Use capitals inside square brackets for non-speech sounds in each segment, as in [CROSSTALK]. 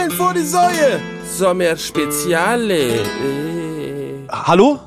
Eulen vor die Säue. Sommer Speziale. Äh. Hallo?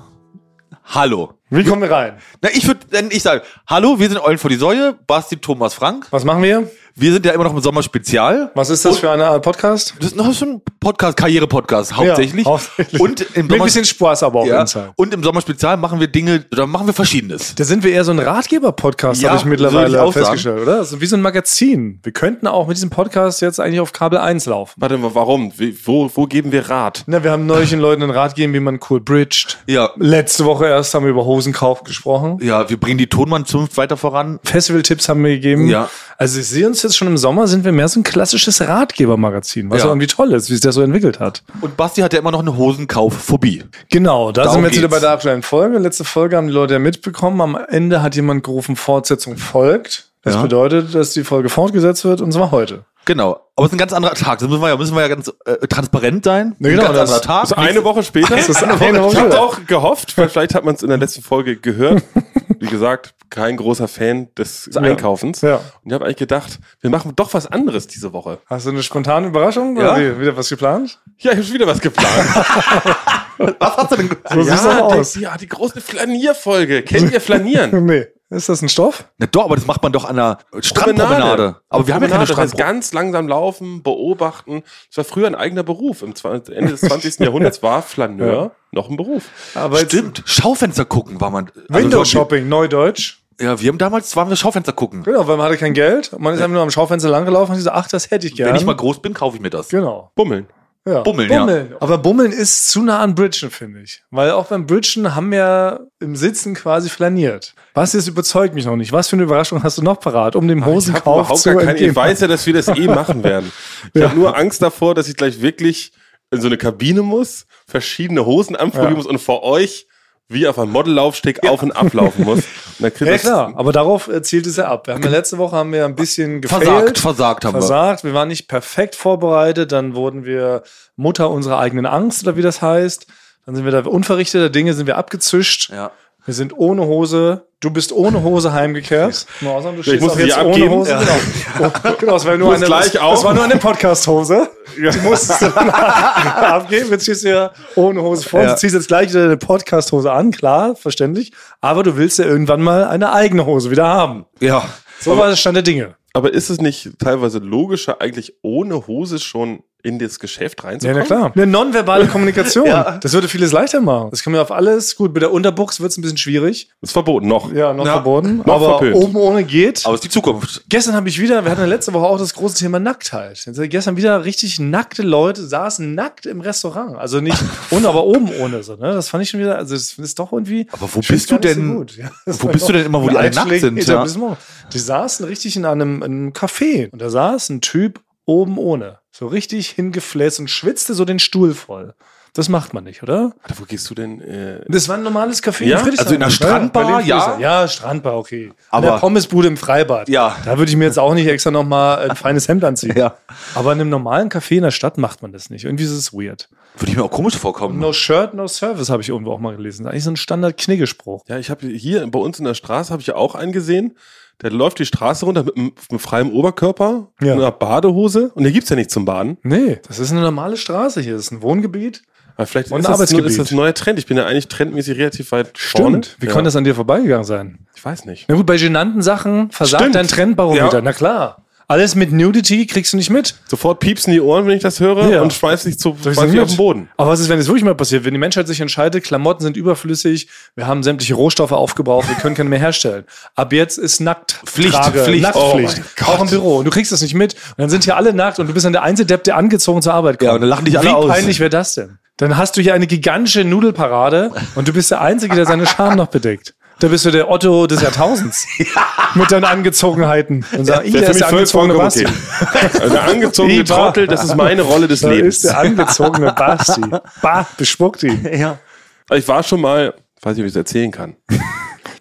Hallo. Wie kommen wir rein? Na, ich würde, ich sage, hallo, wir sind Eulen vor die Säue, Basti, Thomas, Frank. Was machen wir? Wir sind ja immer noch im Sommerspezial. Was ist das für eine Art Podcast? Das ist noch so ein Podcast, Karriere-Podcast, hauptsächlich. Ja, hauptsächlich. Und im Mit ein bisschen Spaß aber auch ja, und im Sommerspezial machen wir Dinge, da machen wir Verschiedenes. Da sind wir eher so ein Ratgeber-Podcast, Ja, habe ich mittlerweile ich auch festgestellt, oder? Also wie so ein Magazin. Wir könnten auch mit diesem Podcast jetzt eigentlich auf Kabel 1 laufen. Warte mal, warum? Wo, wo geben wir Rat? Na, wir haben neulich den Leuten einen Rat gegeben, wie man cool bridged. Ja. Letzte Woche erst haben wir über Hosenkauf gesprochen. Ja, wir bringen die Tonmann-Zunft weiter voran. Festival-Tipps haben wir gegeben. Ja. Also ich sehe uns jetzt schon im Sommer, sind wir mehr so ein klassisches Ratgeber-Magazin, was Ja. irgendwie toll ist, wie sich das so entwickelt hat. Und Basti hat ja immer noch eine Hosenkaufphobie. Genau, da Darum sind wir jetzt wieder geht's. bei der aktuellen Folge. Letzte Folge haben die Leute ja mitbekommen. Am Ende hat jemand gerufen, Fortsetzung folgt. Das Ja. bedeutet, dass die Folge fortgesetzt wird und zwar heute. Genau. Aber es ist ein ganz anderer Tag. Das müssen wir ja, müssen wir ja ganz äh, transparent sein. Ja, ein genau, ganz das- anderer Tag. Also eine Woche später. Das ist eine Woche ich habe auch gehofft, weil vielleicht hat man es in der letzten Folge gehört. Wie gesagt, kein großer Fan des Einkaufens. Ja. Und ich habe eigentlich gedacht, wir machen doch was anderes diese Woche. Hast du eine spontane Überraschung? Ja. Oder wie? wieder was geplant? Ja, ich habe wieder was geplant. [LAUGHS] Was hast du denn? So sieht's ja, aus. ja, die große Flanierfolge. Kennt ihr Flanieren? [LAUGHS] Nee. Ist das ein Stoff? Na doch, aber das macht man doch an einer Strandpromenade. Aber wir haben ja keine Promenade, das heißt Strandpromenade. ganz langsam laufen, beobachten. Das war früher ein eigener Beruf. Im 20. Ende des 20. Jahrhunderts war Flaneur noch ein Beruf. Aber Stimmt. Schaufenster gucken war man. also Window Shopping, Neudeutsch. Ja, wir haben damals, waren wir Schaufenster gucken. Genau, weil man hatte kein Geld. und Man ist einfach nur am Schaufenster langgelaufen und so, ach, das hätte ich gerne. Wenn ich mal groß bin, kaufe ich mir das. Genau. Bummeln. Ja. Bummeln, ja. Aber Bummeln ist zu nah an Bridgen, finde ich. Weil auch beim Bridgen haben wir im Sitzen quasi flaniert. Was jetzt überzeugt mich noch nicht. Was für eine Überraschung hast du noch parat, um dem habe Hosenkauf zu gar keine, entgehen? ich weiß ja, dass wir das eh machen werden. Ich habe nur Angst davor, dass ich gleich wirklich in so eine Kabine muss, verschiedene Hosen anprobieren Ja. muss und vor euch wie auf einem Modellaufsteg auf und ablaufen muss. Und [LAUGHS] Ja das- klar, aber darauf äh, zielt es ja ab. Wir haben ja letzte Woche haben wir ein bisschen gefailt. Versagt, versagt haben wir. versagt. Wir waren nicht perfekt vorbereitet. Dann wurden wir Mutter unserer eigenen Angst oder wie das heißt. Dann sind wir da unverrichteter Dinge, sind wir abgezischt. Ja. Wir sind ohne Hose. Du bist ohne Hose heimgekehrt. [LAUGHS] Ausnahme, du ich muss jetzt abgeben. ohne Hose. Ja. Genau. [LAUGHS] Oh, genau, das war nur eine, gleich das, auf. das war nur eine Podcast-Hose. Musstest du dann [LAUGHS] abgeben. Jetzt stehst du ja ohne Hose vor. Ja. Du ziehst jetzt gleich wieder eine Podcast-Hose an, klar, verständlich. Aber du willst ja irgendwann mal eine eigene Hose wieder haben. Ja. So war der Stand der Dinge. Aber ist es nicht teilweise logischer, eigentlich ohne Hose schon in das Geschäft Ja, reinzukommen? na klar. Eine nonverbale Kommunikation. [LAUGHS] Das würde vieles leichter machen. Das kann man auf alles. Gut, mit der Unterbuchs wird es ein bisschen schwierig. Ist verboten noch. Ja, noch Ja, verboten. noch aber verpönt. oben ohne geht. Aber es ist die Zukunft. Gestern habe ich wieder, wir hatten ja letzte Woche auch das große Thema Nacktheit. Jetzt, gestern wieder richtig nackte Leute saßen nackt im Restaurant. Also nicht [LAUGHS] ohne, aber oben ohne so. Ne? Das fand ich schon wieder, also das ist doch irgendwie. Aber wo bist du denn- So gut. Ja, das wo bist du denn immer, wo die alle nackt sind, ja? Die saßen richtig in einem, in einem Café und da saß ein Typ oben ohne. So richtig hingefläzt und schwitzte so den Stuhl voll. Das macht man nicht, oder? Warte, wo gehst du denn? Äh, Das war ein normales Café Ja? Friedrichshain. Also in einer Strandbar, ja? Ja, Strandbar, okay. Aber- Aber der Pommesbude im Freibad. Ja. Da würde ich mir jetzt auch nicht extra nochmal ein [LAUGHS] feines Hemd anziehen. Ja. Aber in einem normalen Café in der Stadt macht man das nicht. Irgendwie ist es weird. Würde ich mir auch komisch vorkommen. No shirt, no service habe ich irgendwo auch mal gelesen. Eigentlich so ein Standard-Kniggespruch. ja, ich habe hier bei uns in der Straße habe ich ja auch einen gesehen. Der läuft die Straße runter mit, einem- mit freiem Oberkörper, Ja. einer Badehose. Und hier gibt's ja nichts zum Baden. Nee, das ist eine normale Straße hier. Das ist ein Wohngebiet. Aber vielleicht Und ist ein das, ist das ein neuer Trend. Ich bin ja eigentlich trendmäßig relativ weit vorne. Wie ja. konnte das an dir vorbeigegangen sein? Ich weiß nicht. Na gut, bei genannten Sachen versagt Stimmt. dein Trendbarometer. Ja. Na klar. Alles mit Nudity kriegst du nicht mit. Sofort piepsen die Ohren, wenn ich das höre Ja. und schmeiß dich zu schmeiß nicht auf den Boden. Aber was ist, wenn es wirklich mal passiert? Wenn die Menschheit sich entscheidet, Klamotten sind überflüssig, wir haben sämtliche Rohstoffe aufgebraucht, wir können keine mehr herstellen. Ab jetzt ist nackt Pflicht, Trage, Pflicht. Nacktpflicht. Oh auch im Büro. Und du kriegst das nicht mit. Und dann sind hier alle nackt und du bist dann der einzige Depp, der angezogen zur Arbeit kommt. Ja, und dann lachen dich alle Wie aus. peinlich wäre das denn? Dann hast du hier eine gigantische Nudelparade und du bist der Einzige, der seine Scham noch bedeckt. Da bist du der Otto des Jahrtausends. [LAUGHS] Mit deinen Angezogenheiten. Und sagen, Der hier ist der voll- angezogene Basti. Also der angezogene. [LAUGHS] Trottel, das ist meine [LAUGHS] Rolle des Da Lebens. ist der angezogene Basti. Bah, bespuckt ihn. Ja. Ich war schon mal, weiß nicht, ob ich es erzählen kann.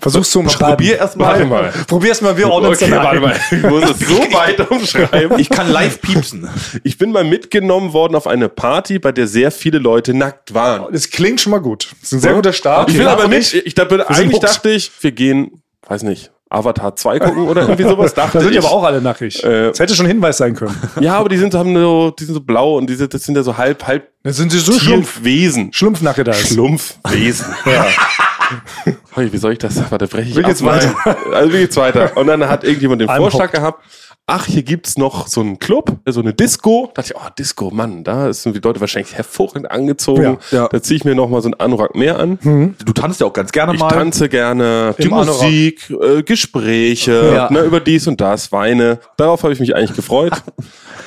Versuchst du umschreiben. Probier erst mal. Warte mal. [LAUGHS] Probier's mal, wir ordnen Okay, warte mal. [LAUGHS] Ich muss es so weit [LAUGHS] umschreiben. Ich kann live piepsen. Ich bin mal mitgenommen worden auf eine Party, bei der sehr viele Leute nackt waren. Das klingt schon mal gut. Das ist ein sehr guter Start. Ich will aber nicht, ich dachte, sind eigentlich dachte ich, wir gehen, weiß nicht, Avatar 2 gucken oder irgendwie sowas. Dachte Da sind die ich. aber auch alle nackig. Äh, das hätte schon Hinweis sein können. Ja, aber die sind, haben so, die sind so blau und diese, das sind ja so halb, halb Dann sind sie so schlumpf, Tierwesen. schlumpfnacke da ist. Schlumpfwesen. Ja. Wie soll ich das? [LAUGHS] Warte, breche ich Wie geht's weiter? [LAUGHS] Also wie geht's weiter? Und dann hat irgendjemand den Vorschlag gehabt, ach, hier gibt's noch so einen Club, so eine Disco. Da dachte ich, oh, Disco, Mann, da sind die Leute wahrscheinlich hervorragend angezogen. Ja, ja. Da ziehe ich mir noch mal so einen Anorak mehr an. Du tanzt ja auch ganz gerne Ich mal. tanze gerne, die Im Anorak. Musik, äh, Gespräche, Ja. ne, über dies und das, weine. Darauf habe ich mich eigentlich gefreut. [LAUGHS]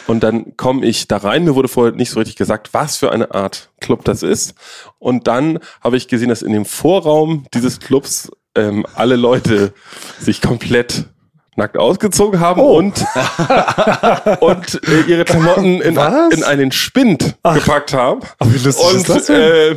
Und dann komme ich da rein. Mir wurde vorher nicht so richtig gesagt, was für eine Art Club das ist. Und dann habe ich gesehen, dass in dem Vorraum dieses Clubs ähm, alle Leute sich komplett nackt ausgezogen haben Oh. und, [LAUGHS] und äh, ihre Klamotten in, in einen Spind gepackt haben. Ach, wie lustig und ist das denn? äh,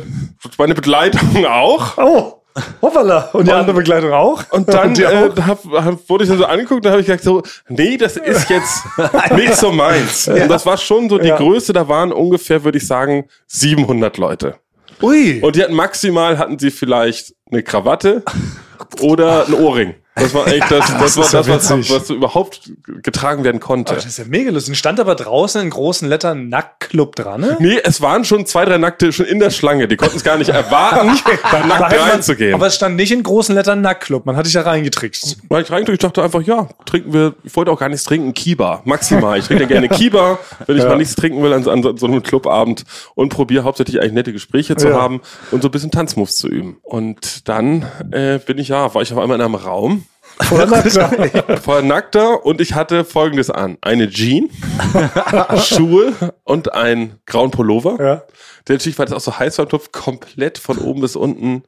meine Begleitung auch. Oh, hoppala. Und die andere Begleitung auch? Und dann [LAUGHS] die äh, auch? hab, hab, wurde ich dann so angeguckt, da habe ich gesagt so, nee, das ist jetzt [LAUGHS] nicht so meins. Und das war schon so die Ja. Größe, da waren ungefähr, würde ich sagen, 700 Leute. Ui. Und die hatten maximal, hatten sie vielleicht eine Krawatte [LAUGHS] oder ein Ohrring. Das war eigentlich [LAUGHS] das, das, war ist ja das, was, was so überhaupt getragen werden konnte. Oh, das ist ja mega lustig. Stand aber draußen in großen Lettern Nacktclub dran, ne? Nee, es waren schon zwei, drei Nackte schon in der Schlange. Die konnten es gar nicht erwarten, [LAUGHS] da nackt reinzugehen. Aber es stand nicht in großen Lettern Nacktclub. Man hat dich da reingetrickst. Weil ich reinging, ich dachte einfach, ja, trinken wir, ich wollte auch gar nichts trinken, Kiba, maximal. Ich trinke ja gerne Kiba, wenn ich Ja. mal nichts trinken will an, an so so einem Clubabend und probiere hauptsächlich eigentlich nette Gespräche zu Ja. haben und so ein bisschen Tanzmoves zu üben. Und dann äh, bin ich ja, war ich auf einmal in einem Raum, Voller Nackter. voll nackter und ich hatte folgendes an. Eine Jean, [LAUGHS] Schuhe und einen grauen Pullover. ja. Der natürlich, weil das auch so heiß war im Topf, komplett von oben bis unten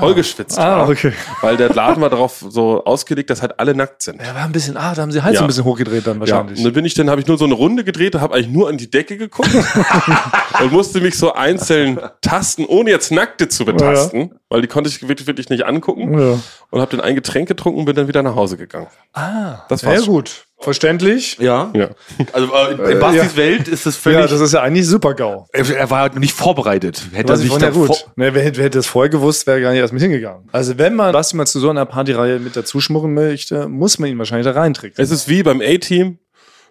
vollgeschwitzt Ah, war. okay. Weil der Laden war darauf so ausgelegt, dass halt alle nackt sind. Ja, war ein bisschen, ah, da haben sie Hals Ja. ein bisschen hochgedreht dann Ja, wahrscheinlich. und dann bin ich dann, habe ich nur so eine Runde gedreht, habe eigentlich nur an die Decke geguckt [LAUGHS] und musste mich so einzeln tasten, ohne jetzt Nackte zu betasten, weil die konnte ich wirklich, wirklich nicht angucken Ja. und habe dann ein Getränk getrunken und bin dann wieder nach Hause gegangen. Ah, Das sehr war's. gut. Verständlich. Ja. Ja. Also äh, in, in Bastis Welt ist das völlig. Ja, das ist ja eigentlich super GAU. er, er war halt noch nicht vorbereitet. Hätte er sich von ja da gut. vor- Ne, wer, hätte- das vorher gewusst, wäre gar nicht erst mit hingegangen. Also wenn man Basti mal zu so einer Partyreihe mit dazu schmurren möchte, muss man ihn wahrscheinlich da reintricksen. Es ist wie beim A-Team,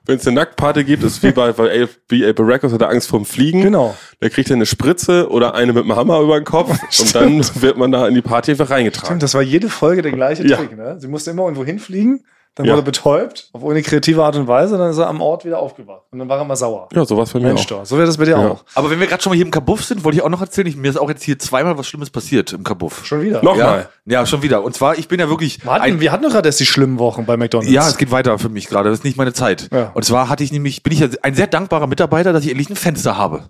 wenn es eine Nacktparty gibt, ist wie bei, bei wie. Baracus hat er Angst vorm Fliegen. Genau. Da kriegt er eine Spritze oder eine mit dem Hammer über den Kopf [LAUGHS] und dann wird man da in die Party einfach reingetragen. Stimmt, das war jede Folge der gleiche Ja. Trick. Ne? Sie musste immer irgendwo hinfliegen, dann Ja. wurde er betäubt, auf eine kreative Art und Weise, dann ist er am Ort wieder aufgewacht. Und dann war er mal sauer. Ja, sowas bei mir Mensch, auch. doch. So wäre das bei dir Ja. auch. Aber wenn wir gerade schon mal hier im Kabuff sind, wollte ich auch noch erzählen, ich, mir ist auch jetzt hier zweimal was Schlimmes passiert im Kabuff. Schon wieder. Nochmal. Ja, ja, schon wieder. Und zwar, ich bin ja wirklich. Wir hatten, ein- wir hatten doch gerade erst die schlimmen Wochen bei McDonalds. ja, es geht weiter für mich gerade. Das ist nicht meine Zeit. Ja. Und zwar hatte ich nämlich, bin ich ja ein sehr dankbarer Mitarbeiter, dass ich endlich ein Fenster habe.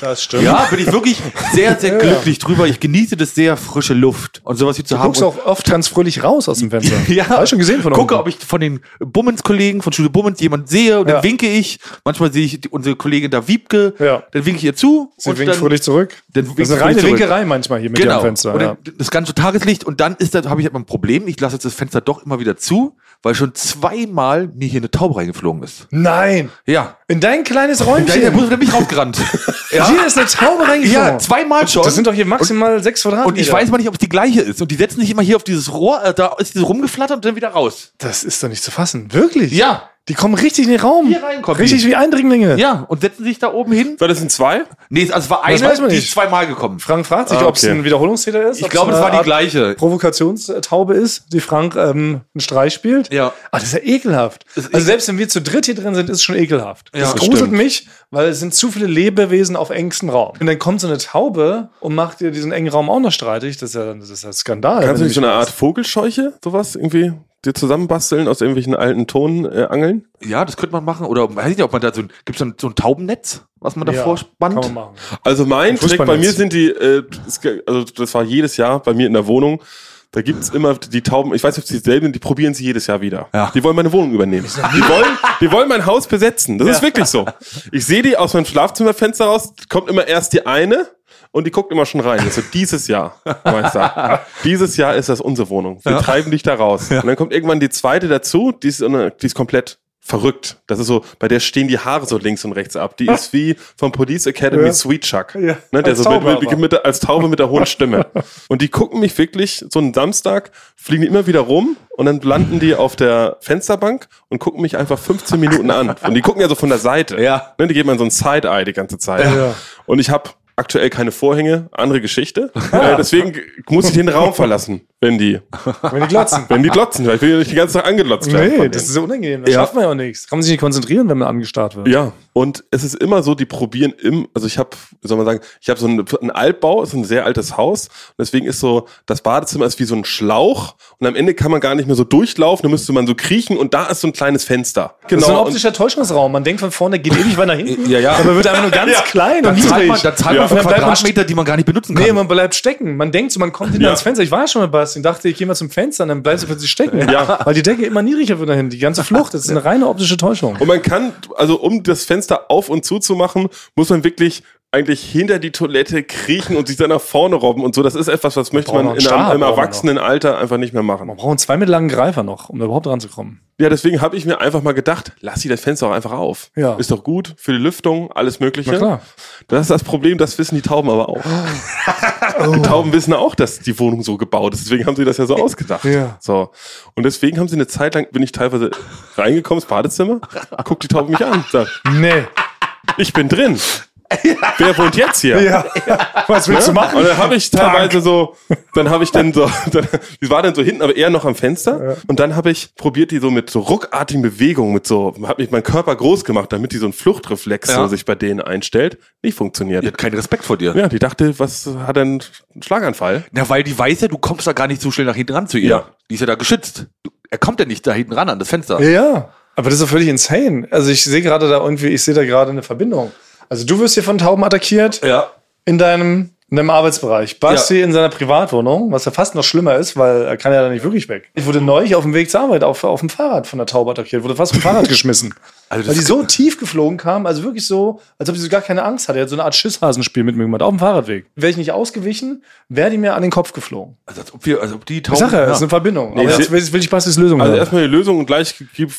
das stimmt. Ja, bin ich wirklich sehr, sehr Ja. glücklich drüber. Ich genieße das sehr, frische Luft und sowas hier zu Du haben. guckst Und- auch oft ganz fröhlich raus aus dem Fenster. [LAUGHS] Ja. Hab ich schon gesehen von Gucke, unten. ob ich von den Bummens-Kollegen von Schule Bummens jemand sehe und Ja. dann winke ich. Manchmal sehe ich die, unsere Kollegin da Wiebke, Ja. dann winke ich ihr zu. Sie und winkt dann, fröhlich zurück. dann Das ist eine reine. Winkerei manchmal hier mit Genau. dem Fenster. Und Ja. dann das ganze Tageslicht und dann ist da, habe ich halt mal ein Problem. Ich lasse jetzt das Fenster doch immer wieder zu, weil schon zweimal mir hier eine Taube reingeflogen ist. Nein, Ja. in dein kleines Räumchen. der mich rausgerannt. [LAUGHS] ja. Hier ist eine Taube reingeflogen. ja, zweimal schon. Das sind doch hier maximal sechs Quadratmeter. und ich weiß mal nicht, ob es die gleiche ist. Und die setzen sich immer hier auf dieses Rohr, äh, da ist die rumgeflattert und dann wieder raus. Das ist doch nicht zu fassen. Wirklich? Ja. Die kommen richtig in den Raum. Hier rein kommen Richtig die. wie Eindringlinge. Ja, und setzen sich da oben hin. War das in zwei? Nee, also es war eine, weiß man die nicht. ist zweimal gekommen. Frank fragt sich, Ah, ob es okay. ein Wiederholungstäter ist. Ich ob's glaube, das eine war die Art gleiche. Provokationstaube ist, die Frank ähm, einen Streich spielt. Ja. Ah, das ist ja ekelhaft. ist also selbst wenn wir zu dritt hier drin sind, ist es schon ekelhaft. Ja, das das gruselt stimmt. mich, weil es sind zu viele Lebewesen auf engstem Raum. Und dann kommt so eine Taube und macht dir diesen engen Raum auch noch streitig. Das ist ja, das ist ja Skandal. Kannst du wenn nicht so eine Art Vogelscheuche, sowas irgendwie dir zusammenbasteln aus irgendwelchen alten Tonangeln? Äh, Angeln? Ja, das könnte man machen. Oder weiß ich nicht, ob man da so ein, gibt es so ein Taubennetz, was man Ja, davor Kann spannt? man machen. also mein Trick bei mir sind die, äh, das, also das war jedes Jahr bei mir in der Wohnung. Da gibt's immer die Tauben, ich weiß nicht, ob sie dieselben sind, die probieren sie jedes Jahr wieder. Ja. Die wollen meine Wohnung übernehmen. Die wollen, die wollen mein Haus besetzen. Das ist wirklich so. Ich sehe die aus meinem Schlafzimmerfenster raus, kommt immer erst die eine und die guckt immer schon rein. Also dieses Jahr, Meister. dieses Jahr ist das unsere Wohnung. Wir treiben dich da raus. Und dann kommt irgendwann die zweite dazu, die ist, die ist komplett verrückt. Das ist so, bei der stehen die Haare so links und rechts ab. Die ist wie vom Police Academy Ja. Sweet Chuck. Ja, Ne, der als so mit, Taube mit, mit, der- als Taube mit der hohen Stimme. Und die gucken mich wirklich, so einen Samstag, fliegen die immer wieder rum und dann landen die auf der Fensterbank und gucken mich einfach 15 Minuten an. Und die gucken ja so von der Seite. Ja. Ne, die geben mir so ein Side-Eye die ganze Zeit. Ja. Und ich habe aktuell keine Vorhänge, andere Geschichte. [LAUGHS] Äh, deswegen muss ich den Raum verlassen, wenn die, [LAUGHS] Wenn die glotzen. wenn die glotzen. Weil ich will ja nicht die ganze Tag angelotzt werden. Nee, das ist so unangenehm. Da Ja. schafft man ja auch nichts. Kann man sich nicht konzentrieren, wenn man angestarrt wird. Ja, und es ist immer so, die probieren im, also ich habe, wie soll man sagen, ich habe so ein, ein Altbau, ist ein sehr altes Haus und deswegen ist so, das Badezimmer ist wie so ein Schlauch und am Ende kann man gar nicht mehr so durchlaufen, da müsste man so kriechen und da ist so ein kleines Fenster. Das ist so ein und- optischer Täuschungsraum. Man denkt von vorne, geht ewig weit nach hinten. Ja, ja. Aber wird einfach nur ganz [LAUGHS] klein Dann und zahlt niedrig. man, dann zahlt Ja. man für Quadratmeter, die man gar nicht benutzen kann. Nee, man bleibt stecken. Man denkt so, man kommt hinter Ja. ans Fenster. Ich war ja schon mal bei Bastian, dachte, ich gehe mal zum Fenster und dann bleibst du plötzlich stecken. Ja. Weil die Decke immer niedriger wird dahin. Die ganze Flucht, das ist eine reine optische Täuschung. Und man kann, also um das Fenster auf und zu zu machen, muss man wirklich eigentlich hinter die Toilette kriechen und sich dann nach vorne robben und so. Das ist etwas, was möchte man in einem, braucht man Erwachsenenalter einfach nicht mehr machen. Man braucht einen zwei Meter langen Greifer noch, um da überhaupt ranzukommen. Ja, deswegen habe ich mir einfach mal gedacht, lass sie das Fenster auch einfach auf. Ja. Ist doch gut für die Lüftung, alles Mögliche. Na klar. Das ist das Problem, das wissen die Tauben aber auch. Die Tauben wissen auch, dass die Wohnung so gebaut ist. Deswegen haben sie das ja so ausgedacht. Ja. So. Und deswegen haben sie eine Zeit lang, bin ich teilweise reingekommen ins Badezimmer, guckt die Taube mich an, sagt, Nee. ich bin drin. [LAUGHS] Wer wohnt jetzt hier? Ja. Was willst du machen? Und dann habe ich teilweise so, dann habe ich dann so, [LAUGHS] dann, die war dann so hinten, aber eher noch am Fenster. Und dann habe ich probiert, die so mit so ruckartigen Bewegungen, mit so, habe mich meinen Körper groß gemacht, damit die so ein Fluchtreflex Ja. so sich bei denen einstellt. Nicht funktioniert. Die hat keinen Respekt vor dir. Ja, die dachte, was hat denn einen Schlaganfall? Na, weil die weiß ja, du kommst da gar nicht so schnell nach hinten ran zu ihr. Ja. Die ist ja da geschützt. Er kommt ja nicht da hinten ran an das Fenster. Ja. Aber das ist doch völlig insane. Also ich sehe gerade da irgendwie, ich sehe da gerade eine Verbindung. Also du wirst hier von Tauben attackiert Ja. in deinem, in deinem Arbeitsbereich. Basti in seiner Privatwohnung, was ja fast noch schlimmer ist, weil er kann ja da nicht wirklich weg. Ich wurde neulich auf dem Weg zur Arbeit auf, auf dem Fahrrad von der Taube attackiert, wurde fast vom Fahrrad [LAUGHS] geschmissen. Also Weil die so tief geflogen kam, also wirklich so, als ob sie so gar keine Angst hatte. Er hat so eine Art Schisshasenspiel mit mir gemacht, auf dem Fahrradweg. Wäre ich nicht ausgewichen, wäre die mir an den Kopf geflogen. also als ob wir, als ob die ja, ja. das ist eine Verbindung. Nee, Aber jetzt will, will ich Bastis Lösung Also hören. erstmal die Lösung und gleich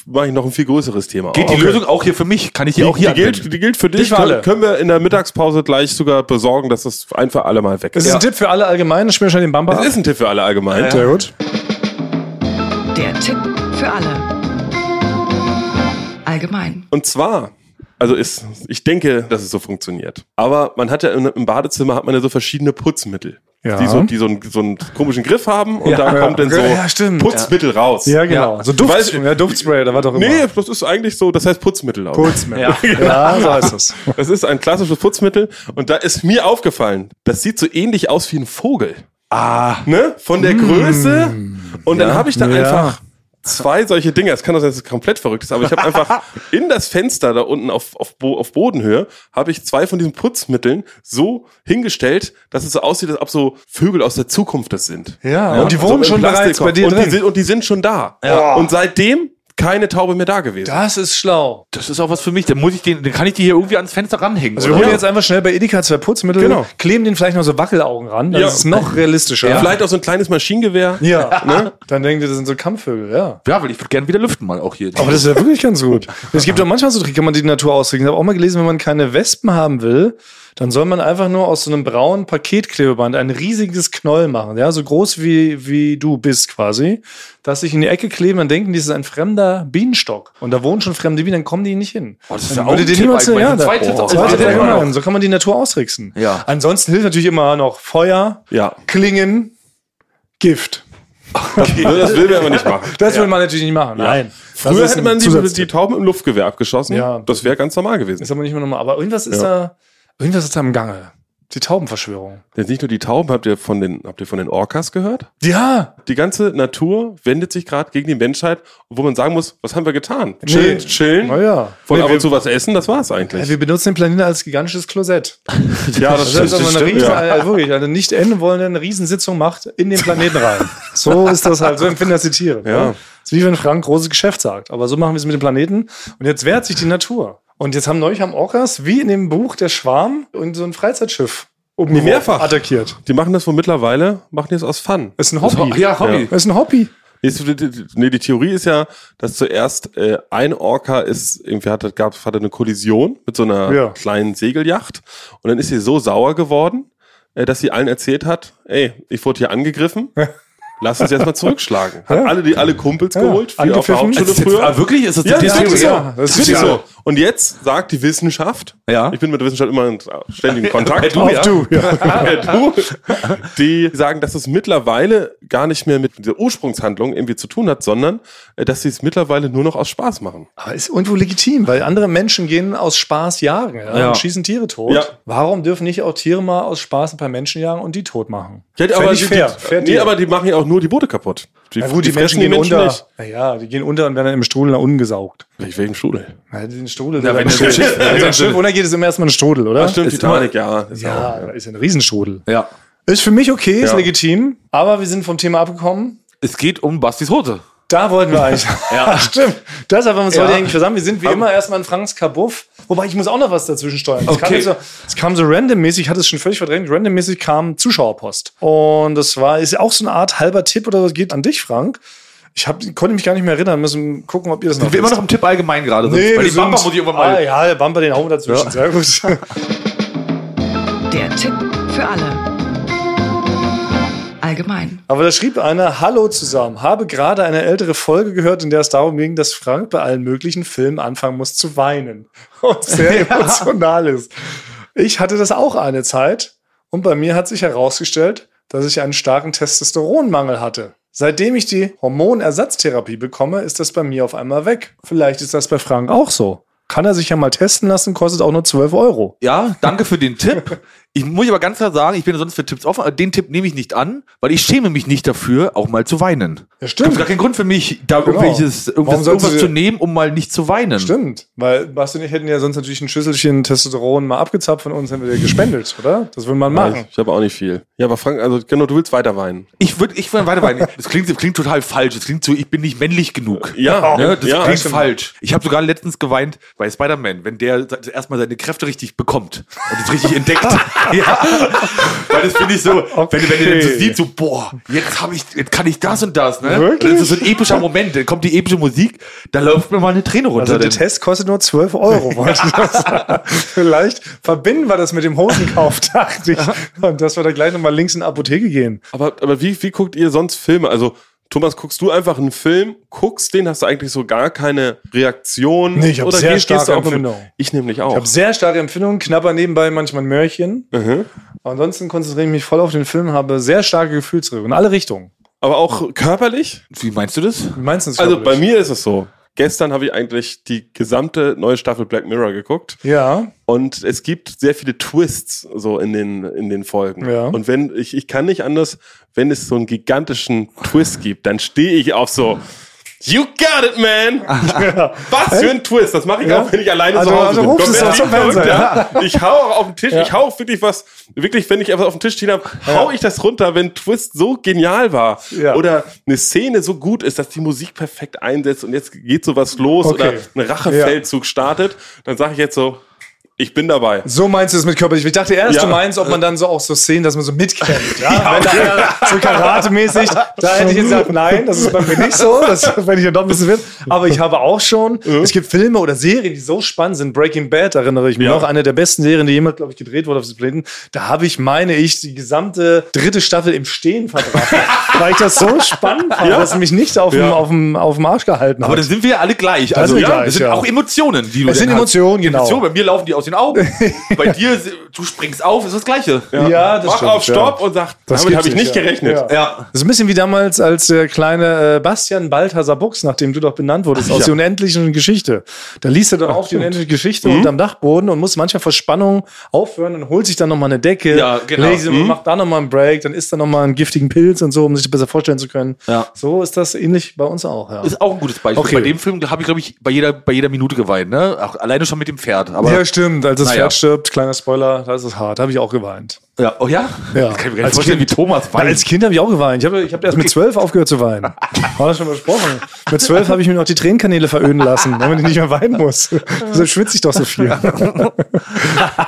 mache ich noch ein viel größeres Thema. Geht die Lösung auch hier für mich? Kann ich die, Die, auch hier die, gilt, die gilt für dich. Nicht für alle. Können, wir in der Mittagspause gleich sogar besorgen, dass das ein für alle Mal weg Das ist. ist ein Tipp für alle allgemein, ich schon den Bumper Das ab. ist ein Tipp für alle allgemein. Sehr gut. Der Tipp für alle. Allgemein. Und zwar, also ist, ich denke, dass es so funktioniert. Aber man hat ja im, im Badezimmer hat man ja so verschiedene Putzmittel. Ja. Die so, die so, einen, so einen komischen Griff haben und Ja. da kommt dann so Ja. Putzmittel raus. Ja, genau. Ja. So Du Duft, weißt- ja, Duftspray, da war doch immer. Nee, das ist eigentlich so, das heißt Putzmittel auch. Putzmittel. Ja. ja, so heißt es. Das ist ein klassisches Putzmittel und da ist mir aufgefallen, das sieht so ähnlich aus wie ein Vogel. Ah. Ne? Von der Größe. Und dann habe ich da Ja. einfach zwei solche Dinge. Es kann doch sein, dass es komplett verrückt ist, aber ich habe einfach [LAUGHS] in das Fenster da unten auf, auf, Bo auf Bodenhöhe, habe ich zwei von diesen Putzmitteln so hingestellt, dass es so aussieht, als ob so Vögel aus der Zukunft das sind. Ja, und die wohnen im schon bereits bei dir und drin. Die sind, und die sind schon da. Ja. Und seitdem keine Taube mehr da gewesen. Das ist schlau. Das ist auch was für mich. Dann muss ich den, dann kann ich die hier irgendwie ans Fenster ranhängen. Also wir holen jetzt einfach schnell bei Edeka zwei Putzmittel, Genau. kleben den vielleicht noch so Wackelaugen ran, dann Ja. ist noch realistischer. Vielleicht auch so ein kleines Maschinengewehr. Ja, ne? [LAUGHS] dann denkt ihr, das sind so Kampfvögel, ja. ja, weil ich würde gerne wieder lüften mal auch hier. Aber das ist ja wirklich ganz gut. Es gibt auch manchmal so Tricks, kann man die Natur ausrichten. Ich habe auch mal gelesen, wenn man keine Wespen haben will, dann soll man einfach nur aus so einem braunen Paketklebeband ein riesiges Knoll machen, ja, so groß wie, wie du bist quasi, dass sich in die Ecke kleben, dann denken, die ist ein fremder Bienenstock. Und da wohnen schon fremde Bienen, dann kommen die nicht hin. Oh, das ist Dann ja auch würde ein dir Tipp niemand so, ja, oh, Ja, ja. Kann man die Natur ausrichten. Ja. Ansonsten hilft natürlich immer noch Feuer, Ja. Klingen, Gift. Das will wir aber nicht machen. [LAUGHS] Das will man natürlich nicht machen. Nein. Das Früher hätte man die, die Tauben im Luftgewehr abgeschossen. Ja. Das wäre ganz normal gewesen. Ist aber nicht mehr normal. Aber irgendwas ist Ja. da, irgendwas ist da im Gange. Die Taubenverschwörung. Jetzt nicht nur die Tauben, habt ihr von den, habt ihr von den Orcas gehört? Ja. Die ganze Natur wendet sich gerade gegen die Menschheit, wo man sagen muss, was haben wir getan? Chillen, Nee. chillen, Naja. von Nee, ab und zu was essen, das war's Ja, eigentlich. wir benutzen den Planeten als gigantisches Klosett. [LAUGHS] Ja, Das ist aber eine riesen, äh, wirklich, eine nicht enden wollende eine Riesensitzung macht in den Planeten rein. [LAUGHS] So ist das halt, so empfinden das die Tiere. Ja. Das ist wie wenn Frank großes Geschäft sagt. Aber so machen wir es mit dem Planeten. Und jetzt wehrt sich die Natur. Und jetzt haben neulich haben Orcas, wie in dem Buch Der Schwarm, und so ein Freizeitschiff oben Nee, mehrfach. attackiert. Die machen das wohl mittlerweile, machen die es aus Fun. Ist ein Hobby. Ja, Hobby. Ist ein Hobby. Nee, die- Theorie ist ja, dass zuerst äh, ein Orca ist, irgendwie hatte, gab, hatte eine Kollision mit so einer Ja. kleinen Segelyacht und dann ist sie so sauer geworden, äh, dass sie allen erzählt hat, ey, ich wurde hier angegriffen, [LAUGHS] lass uns jetzt mal zurückschlagen. [LAUGHS] Hat Ja. alle, die alle Kumpels Ja, geholt, wie auf der. Hauptschule früher. ah, wirklich? Ist das Ja, das ist wirklich so. Ja, das ist ja- so. Und jetzt sagt die Wissenschaft, Ja. ich bin mit der Wissenschaft immer in ständigem [LAUGHS] Kontakt. Du, Auf ja. du, ja. [LAUGHS] Die sagen, dass es mittlerweile gar nicht mehr mit dieser Ursprungshandlung irgendwie zu tun hat, sondern äh, dass sie es mittlerweile nur noch aus Spaß machen. Aber ist irgendwo legitim, weil andere Menschen gehen aus Spaß jagen ja, Ja. und schießen Tiere tot. Ja. Warum dürfen nicht auch Tiere mal aus Spaß ein paar Menschen jagen und die tot machen? Ja, aber die, fair. Die, Fair nee, aber die machen ja auch nur die Boote kaputt. Die, Na gut, die, fressen Menschen gehen unter. nicht. Naja, die gehen unter und werden dann im Strudel nach unten gesaugt. Welch- Welchen Strudel? [LAUGHS] Ja, den Strudel. Ja, wenn das Schiff- wenn so ein Schiff runtergeht, ist immer erstmal ein Strudel, oder? Ach, stimmt, ist Titanic, ja. Ist Ja, auch- da ist ja ein Riesenstrudel. Ja. Ist für mich okay, ist Ja. legitim, aber wir sind vom Thema abgekommen. Es geht um Bastis Hose. Da wollten wir eigentlich. [LAUGHS] Ja. [LAUGHS] stimmt. Deshalb haben wir uns Ja. heute eigentlich zusammen. Wir sind wie immer erstmal in Franks Kabuff. Wobei ich muss auch noch was dazwischen steuern. Es, kam, so, es kam so randommäßig, ich hatte es schon völlig verdrängt, randommäßig kam Zuschauerpost. Und das war, ist ja auch so eine Art halber Tipp oder was geht an dich, Frank. Ich hab, konnte mich gar nicht mehr erinnern, müssen gucken, ob ihr das noch Sind wir immer noch im Tipp allgemein gerade? Sonst- Nee, Bei wir den Bumper sind- muss ich irgendwann Ah, mal. ja, der Bumper, den hauen wir dazwischen. Ja. Sehr gut. Der Tipp für alle. Allgemein. Aber da schrieb einer, Hallo zusammen, habe gerade eine ältere Folge gehört, in der es darum ging, dass Frank bei allen möglichen Filmen anfangen muss zu weinen. [LAUGHS] Und sehr emotional ist. Ich hatte das auch eine Zeit und bei mir hat sich herausgestellt, dass ich einen starken Testosteronmangel hatte. Seitdem ich die Hormonersatztherapie bekomme, ist das bei mir auf einmal weg. Vielleicht ist das bei Frank auch so. Kann er sich ja mal testen lassen, kostet auch nur 12 Euro. Ja, danke für den Tipp. [LAUGHS] Ich muss aber ganz klar sagen, ich bin sonst für Tipps offen, aber den Tipp nehme ich nicht an, weil ich schäme mich nicht dafür, auch mal zu weinen. Ja, stimmt. Gibt gar keinen Grund für mich, da Genau. irgendwelches, irgendwas, irgendwas zu nehmen, um mal nicht zu weinen. Stimmt, weil Basti und ich hätten ja sonst natürlich ein Schüsselchen Testosteron mal abgezapft von uns, hätten wir dir gespendet, [LAUGHS] oder? Das würde man machen. Ich habe auch nicht viel. Ja, aber Frank, also genau, du willst weiter weinen. Ich würde, ich würde weiter weinen. Das klingt, das klingt total falsch. Das klingt so, ich bin nicht männlich genug. Ja, Ne, das ja. klingt falsch. Ich habe sogar letztens geweint bei Spider-Man, wenn der erstmal seine Kräfte richtig bekommt und es richtig entdeckt. [LAUGHS] [LAUGHS] ja. Weil das finde ich so, wenn, wenn du dann so Okay. siehst, so, boah, jetzt habe ich, jetzt kann ich das und das, ne? Wirklich? Das ist so ein epischer Moment, dann kommt die epische Musik, da läuft mir mal eine Träne runter. Also der denn- Test kostet nur 12 Euro. [LAUGHS] wollte ich das sagen. Vielleicht verbinden wir das mit dem Hosenkauf, [LAUGHS] dachte ich. Und dass wir da gleich nochmal links in die Apotheke gehen. Aber, aber wie, wie guckt ihr sonst Filme? Also, Thomas, guckst du einfach einen Film, guckst den, hast du eigentlich so gar keine Reaktion? Nee, ich hab sehr starke du einfach mit- Empfindung. Ich nämlich Ich auch. habe sehr starke Empfindungen, knapper nebenbei manchmal ein Mörchen. Mhm. Aber ansonsten konzentriere ich mich voll auf den Film, habe sehr starke Gefühlsregungen in alle Richtungen. Aber auch körperlich? Wie meinst du das? Wie meinst du das? Also bei mir ist es so. Gestern habe ich eigentlich die gesamte neue Staffel Black Mirror geguckt Ja, und es gibt sehr viele Twists so in den in den Folgen. Ja. Und wenn ich ich kann nicht anders, wenn es so einen gigantischen Twist gibt, dann stehe ich auf so You got it, man! [LAUGHS] Was für ein Twist! Das mache ich Ja. auch, wenn ich alleine Also- zu Hause also bin. es Fernseher. ja. Ich hau auch auf den Tisch, ich hau wirklich was, wirklich, wenn ich einfach auf den Tisch stehen habe, hau ich das runter, wenn Twist so genial war. Ja. Oder eine Szene so gut ist, dass die Musik perfekt einsetzt und jetzt geht sowas los Okay. oder ein Rachefeldzug startet, dann sage ich jetzt so, ich bin dabei. So meinst du es mit körperlich? Ich dachte erst, Ja. du meinst, ob man dann so auch so Szenen, dass man so mitkämpft. Ja? Wenn da einer so karatemäßig, da hätte ich jetzt gesagt, nein, das ist bei mir nicht so. Das wenn ich ja doch ein bisschen wird. Aber ich habe auch schon, es gibt Filme oder Serien, die so spannend sind. Breaking Bad erinnere ich mich Ja. noch, eine der besten Serien, die jemals, glaube ich, gedreht wurde auf diesem Planeten. Da habe ich, meine ich, die gesamte dritte Staffel im Stehen verbracht. [LAUGHS] weil ich das so spannend fand, Ja. dass es mich nicht auf, dem, Ja. auf, dem, auf dem Arsch gehalten hat. Aber da sind wir ja alle gleich. Da Also wir ja, gleich, das sind ja. auch Emotionen, die du Es sind hast. Emotionen, genau. Emotionen, bei mir laufen die aus den Augen. [LAUGHS] bei dir, du springst auf, ist das Gleiche. Ja, das Mach stimmt, auf Stopp ja. und sag, Das damit habe ich nicht ja. gerechnet. Ja. Ja. Das ist ein bisschen wie damals, als der kleine äh, Bastian Balthasar Buchs, nachdem du doch benannt wurdest, aus ja. der unendlichen Geschichte. Da liest er dann auf die unendliche Geschichte Mhm. unterm Dachboden und muss manchmal vor Spannung aufhören und holt sich dann nochmal eine Decke, Ja, genau. legt sie- macht da nochmal einen Break, dann isst er nochmal einen giftigen Pilz und so, um sich das besser vorstellen zu können. Ja. So ist das ähnlich bei uns auch. Ja, Ist auch ein gutes Beispiel. Okay. Bei dem Film habe ich, glaube ich, bei jeder, bei jeder Minute geweint. Ne? Auch alleine schon mit dem Pferd. Aber ja stimmt. Als das Naja. Pferd stirbt, kleiner Spoiler, da ist es hart. Da habe ich auch geweint. Ja, oh ja? Ja. Ich kann mir gar nicht vorstellen, wie Kind- Thomas Weil weint. als Kind habe ich auch geweint. Ich habe ich hab erst mit zwölf [LAUGHS] aufgehört zu weinen. Haben wir schon besprochen. Mit zwölf habe ich mir noch die Tränenkanäle veröden lassen, damit ich nicht mehr weinen muss. Deshalb schwitze ich doch so viel.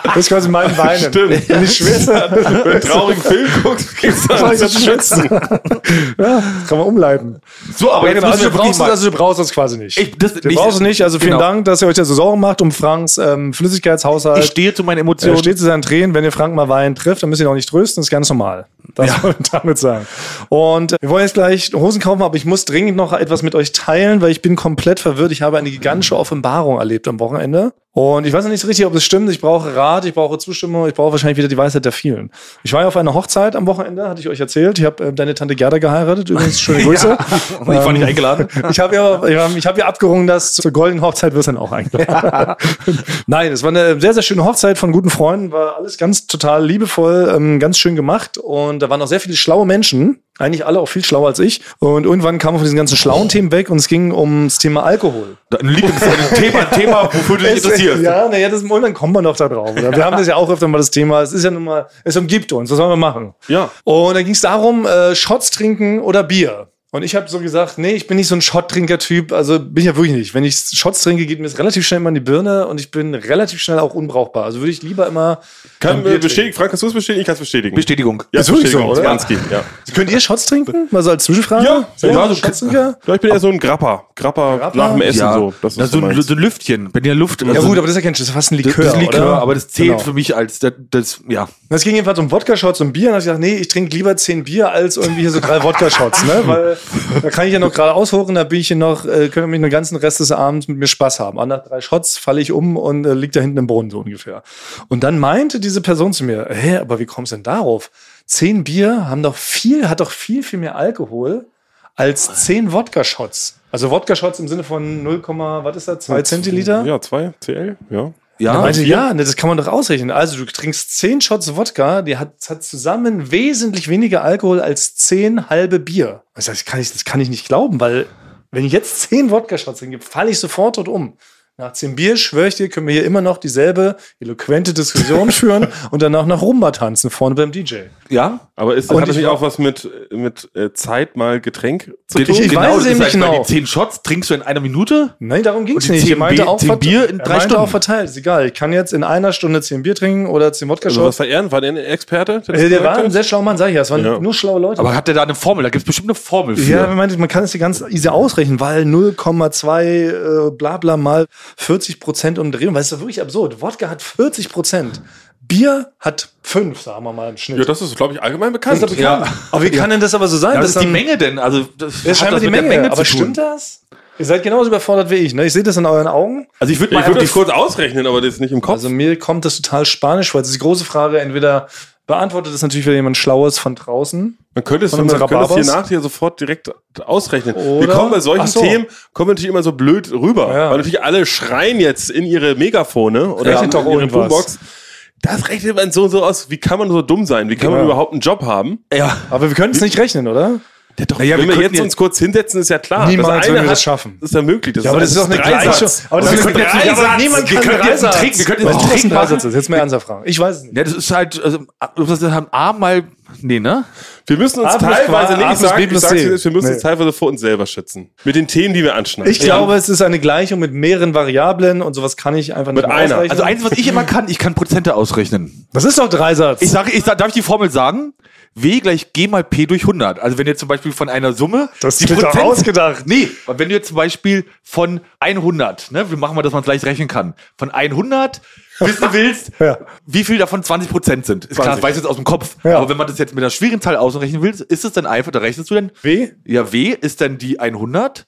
Das ist quasi mein Weinen. Stimmt. Wenn ich schwitze, Wenn du einen traurigen Film guckst, kriegst du [LAUGHS] ich das das schwitzen. Ja, kann man umleiten. so, aber Ja, jetzt genau, also, du brauchst, es- also du brauchst das quasi nicht. Ich- das- du nicht- brauchst es nicht. Also vielen genau. Dank, dass ihr euch da so Sorgen macht um Franks ähm, Flüssigkeitshaushalt. ich stehe zu meinen Emotionen. steht zu seinen Tränen, wenn ihr Frank mal weinen trifft, dann müsst ihr ihn auch nicht trösten, das ist ganz normal. Das wollen wir damit sagen. Und äh, wir wollen jetzt gleich Hosen kaufen, aber ich muss dringend noch etwas mit euch teilen, weil ich bin komplett verwirrt. Ich habe eine gigantische Offenbarung erlebt am Wochenende. Und ich weiß noch nicht so richtig, ob es stimmt. Ich brauche Rat, ich brauche Zustimmung, ich brauche wahrscheinlich wieder die Weisheit der vielen. Ich war ja auf einer Hochzeit am Wochenende, hatte ich euch erzählt. Ich habe äh, deine Tante Gerda geheiratet. Übrigens, schöne [LAUGHS] Grüße. [LAUGHS] ich war nicht eingeladen. [LAUGHS] Ich habe ja, ich hab- ich hab ja abgerungen, dass zur goldenen Hochzeit wirst du dann auch eingeladen. Nein, es war eine sehr, sehr schöne Hochzeit von guten Freunden, war alles ganz total liebevoll, ähm, ganz schön gemacht und da waren auch sehr viele schlaue Menschen. Eigentlich alle auch viel schlauer als ich. Und irgendwann kam man von diesen ganzen schlauen Themen weg und es ging ums Thema Alkohol. Ein Lieblingsthema, ein Thema, wofür du dich Es- interessierst. Ja, naja, das und dann kommt man doch da drauf. Oder? Wir haben das ja auch öfter mal das Thema. Es ist ja nun mal, es umgibt uns. Was sollen wir machen? Ja. Und dann ging es darum, äh, Shots trinken oder Bier. Und ich habe so gesagt, nee, ich bin nicht so ein Shot-Trinker-Typ. Also bin ich ja wirklich nicht. Wenn ich Shots trinke, geht mir das relativ schnell immer in die Birne und ich bin relativ schnell auch unbrauchbar. Also würde ich lieber immer. Kann äh, bestätigen, Frank, kannst du es bestätigen? Ich kann es bestätigen. Bestätigung. Ja, Ist wirklich so, Bestätigung, oder? Smanski, ja. Könnt ihr Shots trinken? Mal so als Zwischenfrage? Ja, ihr ja, so so- Shots-Trinker? Ja, ich bin eher so ein Grapper. Grapper, Grapper? nach dem Essen Ja, so. Das das ist so, ein, so ein Lüftchen. Wenn ihr Luft. Ja gut, aber das ist ja kein, das ist fast ein das, Likör, das ist Likör, oder? aber das zählt Genau. für mich als das, das ja. Es ging jedenfalls um Wodka-Shots und Bier. Und da hab ich gesagt, nee, ich trinke lieber zehn Bier als irgendwie hier so drei Wodka-Shots, ne? Weil da kann ich ja noch gerade aushochen, da bin ich hier noch, äh, können mich den ganzen Rest des Abends mit mir Spaß haben. Und nach drei Shots falle ich um und äh, lieg da hinten im Boden so ungefähr. Und dann meinte diese Person zu mir, hä, aber wie kommst du denn darauf? Zehn Bier haben doch viel, hat doch viel, viel mehr Alkohol als zehn Wodka-Shots. Also Wodka-Shots im Sinne von 0, was ist das? Zwei Zentiliter? Ja, zwei CL, ja. Ja, meinte, ja, ne, das kann man doch ausrechnen. Also du trinkst 10 Shots Wodka, die hat, hat zusammen wesentlich weniger Alkohol als 10 halbe Bier. Das, heißt, kann ich, das kann ich nicht glauben, weil wenn ich jetzt 10 Wodka-Shots trinke, falle ich sofort tot um. Nach 10 Bier, schwöre ich dir, können wir hier immer noch dieselbe eloquente Diskussion [LAUGHS] führen und danach nach Rumba tanzen, vorne beim DJ. ja. Aber ist, Und hat das ich nicht war- auch was mit, mit äh, Zeit mal Getränk zu Ich- tun? ich weiß es das bei genau. den zehn Shots trinkst du in einer Minute? Nein, darum ging es die nicht. 10 Er meinte Bier- auch 10 vert- Bier in er drei Stunden. auch verteilt. Ist egal. Ich kann jetzt in einer Stunde 10 Bier trinken oder 10 Also was Wodka-Shots. verehren? War der ein Experte? das Äh, der war ein sehr schlauer Mann, sag ich ja. Es waren Ja. nur schlaue Leute. Aber hat der da eine Formel? Da gibt es bestimmt eine Formel für. Ja, man meinte, man kann es ja ganz easy ausrechnen, weil 0,2 äh, bla bla mal 40 Prozent umdrehen, weil es ist doch wirklich absurd. Wodka hat 40 Prozent, Bier hat 5, sagen wir mal im Schnitt. Ja, das ist, glaube ich, allgemein bekannt. Das ist bekannt. Aber wie kann denn das aber so sein? Ja, das ist die Menge denn. Also, das Ja, hat scheinbar das die der Menge. aber stimmt das? Ihr seid genauso überfordert wie ich. Ne? Ich sehe das in euren Augen. Also ich würde ich mal würde einfach das kurz ausrechnen, aber das ist nicht im Kopf. Also mir kommt das total spanisch vor. Das ist die große Frage. Entweder beantwortet das natürlich wieder jemand Schlaues von draußen. Man könnte es, Von man unserer könnte es hier nachher sofort direkt ausrechnen. Wir Oder- kommen bei solchen so. Themen, kommen wir natürlich immer so blöd rüber. Ja. Weil natürlich alle schreien jetzt in ihre Megafone oder Rechnet in doch ihre irgendwas. Boombox. Das rechnet man so und so aus. Wie kann man so dumm sein? Wie kann man Ja. überhaupt einen Job haben? Ja. Aber wir können es nicht rechnen, oder? Ja, doch, Naja, wenn wir wir jetzt uns kurz hinsetzen, ist ja klar. Niemals würden wir das schaffen. Das ist ja möglich. Das Ja, aber das ist doch eine Dreisatz. Gleichung. Aber Das das ist ja, aber Dreisatz. niemand Wir kann könnten jetzt einen Dreisatz. Trick- wir könnten jetzt einen ist Trick machen. Dreisatz? Jetzt mal ernsthaft fragen. Ich weiß es nicht. Ja, das ist halt, also, das haben A mal, nee, ne? Wir müssen uns A teilweise, nee, ich sag, B ich sag's jetzt, wir müssen Nee. uns teilweise vor uns selber schützen. Mit den Themen, die wir anschneiden. Ich glaube, es ist eine Gleichung mit mehreren Variablen und sowas kann ich einfach nicht Mit einer. ausrechnen. Also eins, was ich immer kann, ich kann Prozente ausrechnen. das ist doch Dreisatz. Ich sage, ich sag, darf ich die Formel sagen? W gleich G mal P durch 100. Also wenn ihr zum Beispiel von einer Summe... Das die ist doch ausgedacht. Nee, aber wenn du jetzt zum Beispiel von 100, ne, wir machen mal, dass man es leicht rechnen kann, von 100 wissen willst, Ja. wie viel davon 20 Prozent sind. Ist klar, das 20. weißt du jetzt aus dem Kopf. Ja. Aber wenn man das jetzt mit einer schwierigen Zahl ausrechnen will, ist es dann einfach, da rechnest du dann, W ja, W ist dann die 100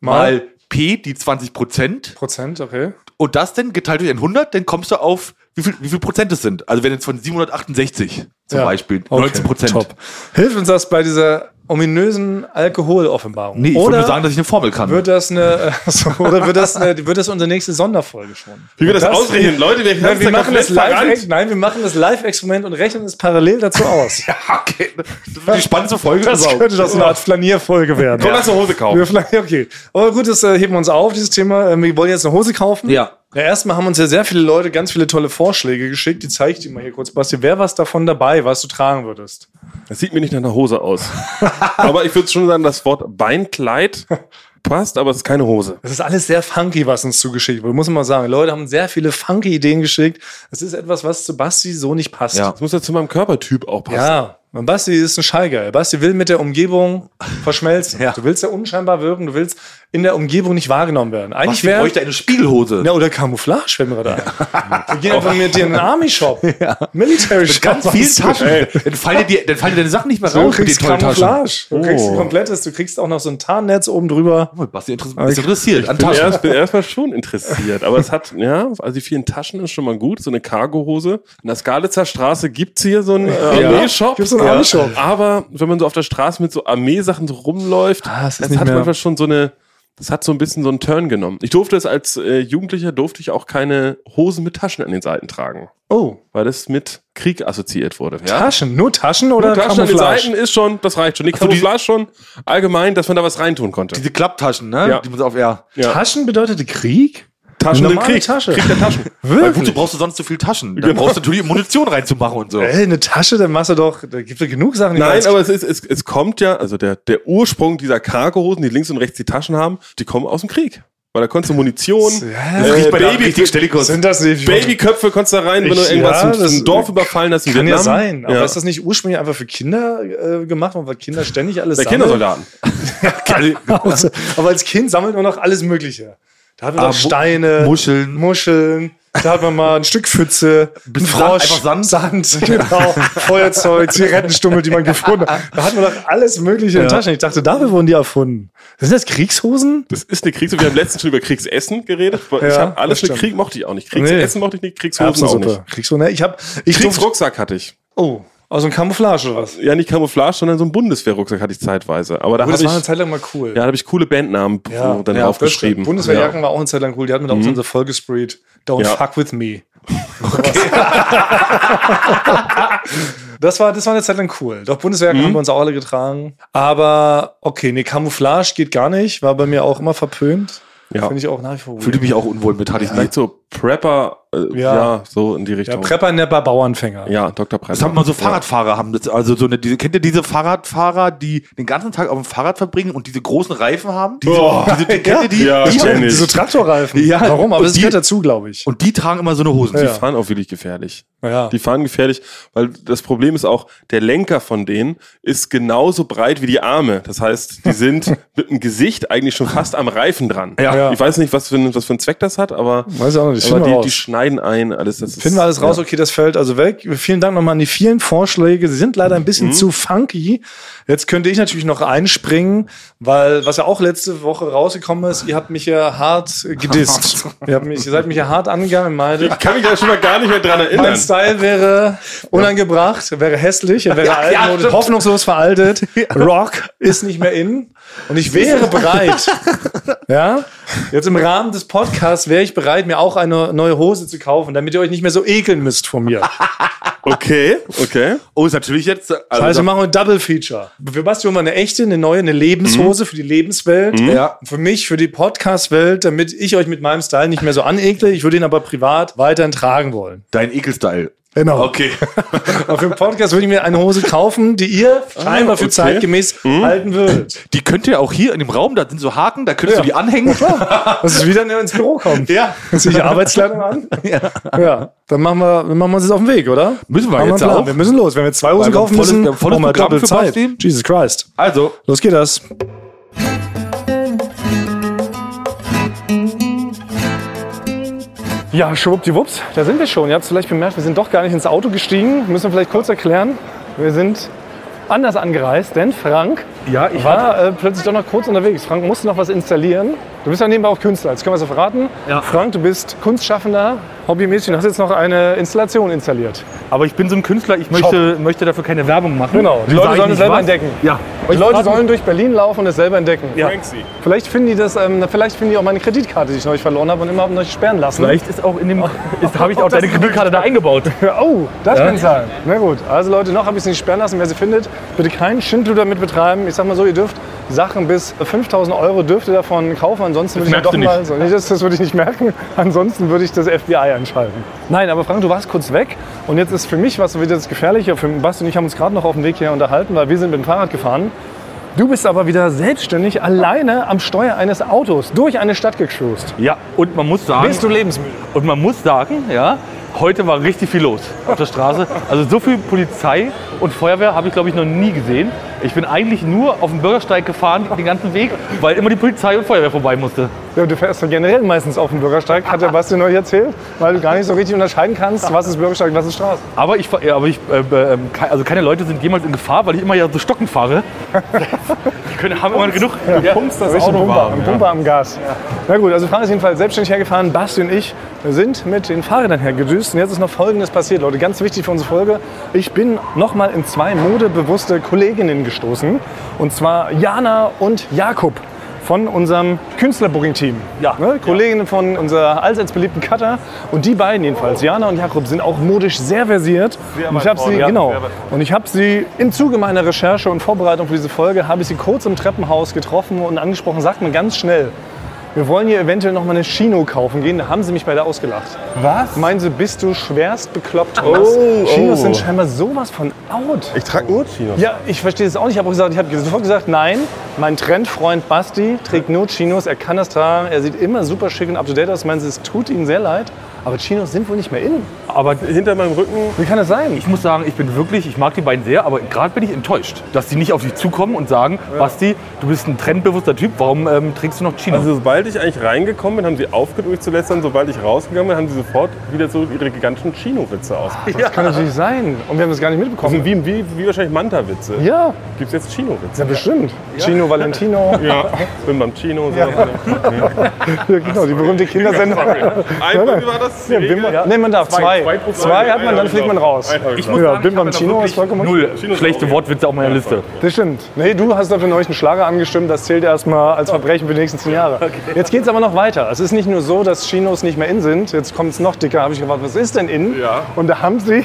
mal, P die 20 Prozent Prozent, okay. und das dann geteilt durch 100, dann kommst du auf, wie viel, wie viel Prozent es sind. Also wenn jetzt von 768 zum Ja. Beispiel, Okay, 19 Prozent. Top. Hilft uns das bei dieser ominösen Alkoholoffenbarung? Nee, ich oder nur sagen, dass ich eine Formel kann. wird das eine, äh, so, oder wird das, eine, wird das unsere nächste Sonderfolge schon? Wie wir das, ausrechnen, Leute, wir, Nein, wir machen das live, nein, wir machen das Live-Experiment und rechnen es parallel dazu aus. [LAUGHS] okay. Das wird die spannendste Folge Das überhaupt. könnte doch so eine Art Flanierfolge werden. Komm, lass eine Hose kaufen. Wir flanieren, [LAUGHS] okay. Aber gut, das äh, heben wir uns auf, dieses Thema. Ähm, wir wollen jetzt eine Hose kaufen. Ja. Ja, erstmal haben uns ja sehr viele Leute ganz viele tolle Vorschläge geschickt. Die zeige ich dir mal hier kurz, Basti. Wer was davon dabei, was du tragen würdest? Das sieht mir nicht nach einer Hose aus. [LAUGHS] aber ich würde schon sagen, das Wort Beinkleid passt, aber es ist keine Hose. Das ist alles sehr funky, was uns zugeschickt wurde. Muss man mal sagen. Leute haben sehr viele funky Ideen geschickt. Das ist etwas, was zu Basti so nicht passt. Ja. Das muss ja zu meinem Körpertyp auch passen. Ja, und Basti ist ein Scheiger. Basti will mit der Umgebung verschmelzen. Ja. Du willst ja unscheinbar wirken, du willst in der Umgebung nicht wahrgenommen werden. Eigentlich wäre. bräuchte eine Spiegelhose. Ja, oder Camouflage, wenn wir da. Wir gehen einfach mit dir in einen Army-Shop. [LAUGHS] Military Shop. Ganz viel. Taschen. Dann fallen, dir, dann fallen dir deine Sachen nicht mehr Du raus den kriegst. Camouflage. Du kriegst ein Oh. komplettes, du kriegst auch noch so ein Tarnnetz oben drüber. Oh, Basti interessiert, bist interessiert an Ich bin, Taschen. erst, bin erstmal schon interessiert. Aber es hat, ja, also die vielen Taschen ist schon mal gut. So eine Cargohose. In der Skalitzer Straße gibt's hier so einen äh, Ja. Armeeshop. Gibt's so einen Armeeshop. Aber wenn man so auf der Straße mit so Armeesachen so rumläuft, Ah, das nicht hat mehr- manchmal schon so eine, das hat so ein bisschen so einen Turn genommen. Ich durfte es als äh, Jugendlicher, durfte ich auch keine Hosen mit Taschen an den Seiten tragen. Oh, Weil das mit Krieg assoziiert wurde. Ja? Taschen. Nur Taschen oder Taschen an den Camouflage? Seiten ist schon, das reicht schon. Die so, die- Camouflage schon allgemein, dass man da was reintun konnte. Diese Klapptaschen, ne? Ja. Die man so auf R. Ja. Taschen bedeutete Krieg? Taschen normale Krieg. Tasche. Krieg der Taschen. [LAUGHS] Weil wozu brauchst du sonst so viel Taschen? Dann brauchst du natürlich Munition reinzumachen und so. Ey, eine Tasche, dann machst du doch, da gibt es genug Sachen, Nein, aber es, ist, es, es kommt ja, also der, der Ursprung dieser Cargohosen, die links und rechts die Taschen haben, die kommen aus dem Krieg. Weil da konntest du Munition, Ja, äh, Baby, sind das nicht Babyköpfe konntest du da rein, wenn du irgendwas ja, in das ein Dorf überfallen hast in Kann ja Vietnam. sein, aber ja. ist das nicht ursprünglich einfach für Kinder äh, gemacht worden, weil Kinder ständig alles der sammeln? Kindersoldaten. [LAUGHS] [LAUGHS] Also, aber als Kind sammelt man noch alles Mögliche. Da hat man Ah, noch Steine, Muscheln. Muscheln. Da hat man mal ein Stück Pfütze, ein Frosch, Sand, einfach Sand. [LAUGHS] genau, Feuerzeug, Zigarettenstummel, die man [LAUGHS] gefunden hat. Da hat man doch alles Mögliche in den Ja. Taschen. Ich dachte, dafür wurden die erfunden. Sind das Kriegshosen? Das ist eine Kriegs... Wir haben letztens schon über Kriegsessen geredet. Ich Ja, habe alles mit. Krieg mochte ich auch nicht. Kriegsessen mochte ich nicht, Kriegshosen auch nicht. Kriegshosen. ne? Ich habe, ich Kriegsrucksack hatte ich. oh, aus einem Camouflage oder was? Ja, nicht Camouflage, sondern so ein Bundeswehrrucksack hatte ich zeitweise. Aber da Oh, das ich, war eine Zeit lang mal cool. ja, da habe ich coole Bandnamen Ja, dann ja, drauf das stimmt. geschrieben. Bundeswehrjacken war auch eine Zeit lang cool. Die hatten wir da auch so voll gesprayt. Don't Ja. fuck with me. [LAUGHS] [LAUGHS] das, war, das war eine Zeit lang cool. Doch Bundeswehrjacken haben wir uns auch alle getragen. Aber okay, nee, Camouflage geht gar nicht. War bei mir auch immer verpönt. Ja. Finde ich auch nach wie vor Fühlte mich auch unwohl mit, hatte ich Vielleicht nicht. so Prepper, äh, Ja. ja. so in die Ja, Richtung. Prepper, Nepper, Bauernfänger. Ja, Dr. Prepper. Das haben mal so Fahrradfahrer haben das, also so eine, diese, kennt ihr diese Fahrradfahrer, die den ganzen Tag auf dem Fahrrad verbringen und diese großen Reifen haben? Diese, diese, kennt ihr die? Ja, die ich. Diese Traktorreifen. Ja, Warum? Aber und das die- gehört dazu, glaube ich. Und die tragen immer so eine Hosen. Die Ja. fahren auch wirklich gefährlich. Ja. Die fahren gefährlich, weil das Problem ist auch, der Lenker von denen ist genauso breit wie die Arme. Das heißt, die sind [LAUGHS] mit dem Gesicht eigentlich schon fast am Reifen dran. Ja. Ja. Ich weiß nicht, was für, ein, was für ein Zweck das hat, aber, Weiß ich auch nicht. aber die, die schneiden ein, alles. Das ist, Finden wir alles raus, okay, das fällt also weg. Vielen Dank nochmal an die vielen Vorschläge. Sie sind leider ein bisschen zu funky. Jetzt könnte ich natürlich noch einspringen, weil was ja auch letzte Woche rausgekommen ist, ihr habt mich ja hart gedisst. [LAUGHS] ihr, habt mich, ihr seid mich ja hart meintet, Ich kann mich da schon mal gar nicht mehr dran erinnern. mein Style wäre unangebracht, wäre hässlich, er wäre Ja, ja, altmodisch, stimmt. hoffnungslos veraltet. [LAUGHS] Rock ist nicht mehr in. Und ich wäre [LAUGHS] bereit, ja, jetzt im Rahmen des Podcasts wäre ich bereit, mir auch eine neue Hose zu kaufen, damit ihr euch nicht mehr so ekeln müsst von mir. [LAUGHS] Okay, okay. Oh, ist natürlich jetzt. Also, Das heißt, wir machen ein Double Feature. Für Basti holen wir eine echte, eine neue, eine Lebenshose für die Lebenswelt. Ja. Und Für mich, für die Podcast-Welt, damit ich euch mit meinem Style nicht mehr so anekle. Ich würde ihn aber privat weiterhin tragen wollen. dein Ekelstyle. Genau. Okay. [LAUGHS] Aber für den Podcast würde ich mir eine Hose kaufen, die ihr scheinbar für okay. zeitgemäß halten würdet. Die könnt ihr auch hier in dem Raum, da sind so Haken, da könntest Ja. du die anhängen. [LAUGHS] Dass es wieder ins Büro kommt. Ja. Zieh ich Arbeitskleidung an? [LAUGHS] Ja. ja. Dann machen wir, dann machen wir uns jetzt auf den Weg, oder? Müssen wir Machen jetzt auch. Wir müssen los. Wenn wir zwei Hosen kaufen müssen, wir haben volles wir Programm Zeit. Basti. Jesus Christ. Also, Los geht das. Ja, schwuppdiwupps, da sind wir schon. Ihr habt es vielleicht bemerkt, wir sind doch gar nicht ins Auto gestiegen. Müssen wir vielleicht kurz erklären. Wir sind anders angereist, denn Frank Ja, ich war äh, plötzlich doch noch kurz unterwegs. Frank musste noch was installieren. Du bist ja nebenbei auch Künstler, jetzt können wir es verraten. Ja. Frank, du bist Kunstschaffender, hobbymäßig und hast jetzt noch eine Installation installiert. Aber ich bin so ein Künstler, ich möchte, möchte dafür keine Werbung machen. Genau, die Leute sollen es selber was? entdecken. Ja. Die Leute sollen durch Berlin laufen und es selber entdecken. Ja. Vielleicht finden die das, ähm, vielleicht finden die auch meine Kreditkarte, die ich neulich verloren habe und immer euch sperren lassen. Vielleicht ist auch in dem, [LAUGHS] habe ich auch deine Kreditkarte da eingebaut. [LAUGHS] Oh, das kann sein. Na gut, also Leute, noch habe ich es nicht sperren lassen. Wer sie findet, bitte keinen Schindluder mit betreiben. Ich sag mal so, ihr dürft Sachen bis 5000 Euro dürft ihr davon kaufen. Ansonsten würde ich doch mal, so, das, das würde ich nicht merken. Ansonsten würde ich das FBI einschalten. Nein, aber Frank, du warst kurz weg. Und jetzt ist für mich was wieder das Gefährliche. Für Basti und ich haben uns gerade noch auf dem Weg hier unterhalten, weil wir sind mit dem Fahrrad gefahren. Du bist aber wieder selbstständig alleine am Steuer eines Autos durch eine Stadt gecruised. Ja, und man muss sagen, Bist du lebensmüde? und man muss sagen, ja, heute war richtig viel los auf der Straße. Also so viel Polizei und Feuerwehr habe ich glaube ich noch nie gesehen. Ich bin eigentlich nur auf dem Bürgersteig gefahren den ganzen Weg, weil immer die Polizei und Feuerwehr vorbei musste. Ja, du fährst ja generell meistens auf dem Bürgersteig, hat der Basti neulich erzählt, weil du gar nicht so richtig unterscheiden kannst, was ist Bürgersteig, was ist Straße. Aber ich, ja, aber ich äh, äh, ke- also keine Leute sind jemals in Gefahr, weil ich immer ja so stocken fahre. [LAUGHS] Die können, haben immer genug. Ja, Pumpst das Auto Pumper, warm. ein Ja. Pumper am Gas. Na gut, also Frank ist jedenfalls selbstständig hergefahren. Basti und ich sind mit den Fahrrädern hergedüst. Und jetzt ist noch Folgendes passiert, Leute. Ganz wichtig für unsere Folge. Ich bin nochmal in zwei modebewusste Kolleginnen gestoßen. Und zwar Jana und Jakob von unserem Künstlerbooking-Team. Ja. Ne? Kolleginnen von unserer allseits beliebten Cutter. Und die beiden jedenfalls, Jana und Jakob, sind auch modisch sehr versiert. und ich habe sie, ja, genau, sehr und ich habe sie im Zuge meiner Recherche und Vorbereitung für diese Folge, habe ich sie kurz im Treppenhaus getroffen und angesprochen, sagt mir ganz schnell, wir wollen hier eventuell noch mal eine Chino kaufen gehen. Da haben sie mich beide ausgelacht. Was? Meinen sie, bist du schwerst bekloppt? Thomas? Chinos sind scheinbar sowas von out. Ich trage nur Chinos. Ja, ich verstehe es auch nicht. Ich habe auch gesagt, ich habe sofort gesagt, nein, mein Trendfreund Basti trägt nur Chinos, er kann das tragen, er sieht immer super schick und up to date aus. Meinen Sie, es tut Ihnen sehr leid, aber Chinos sind wohl nicht mehr in. Aber Hinter meinem Rücken Wie kann das sein? ich muss sagen, ich bin wirklich, ich mag die beiden sehr, aber gerade bin ich enttäuscht, dass die nicht auf dich zukommen und sagen, Basti, du bist ein trendbewusster Typ, warum ähm, trägst du noch Chino? Also sobald ich eigentlich reingekommen bin, haben sie aufgehört, mich zu lästern. Sobald ich rausgegangen bin, haben sie sofort wieder so ihre gigantischen Chino-Witze aus. Das kann natürlich sein. Und wir haben das gar nicht Das mitbekommen. sind wie, wie, wie wahrscheinlich Manta-Witze. Ja, Gibt es jetzt Chino-Witze? ja bestimmt. Chino Valentino. [LAUGHS] Ja. Bin beim Chino. So. Ja, genau, die berühmte Kindersendung. Einmal war das? Ja, bin man, nee, man darf zwei. Zwei pro Zwei, Folge. hat man, Einer dann hab fliegt ich man noch. raus. Hab ich muss Ja, sagen, bin ich beim habe da Chino, wirklich ist vollkommen null Chino ist schlechte auch Wortwitze auf meiner Liste. Das stimmt. Nee, du hast dafür neulich einen Schlager angestimmt, das zählt erstmal als Verbrechen für die nächsten zehn Jahre. Jetzt geht es aber noch weiter. Es ist nicht nur so, dass Chinos nicht mehr in sind. Jetzt kommt es noch dicker. habe ich gefragt, was ist denn in? Ja. Und da haben sie,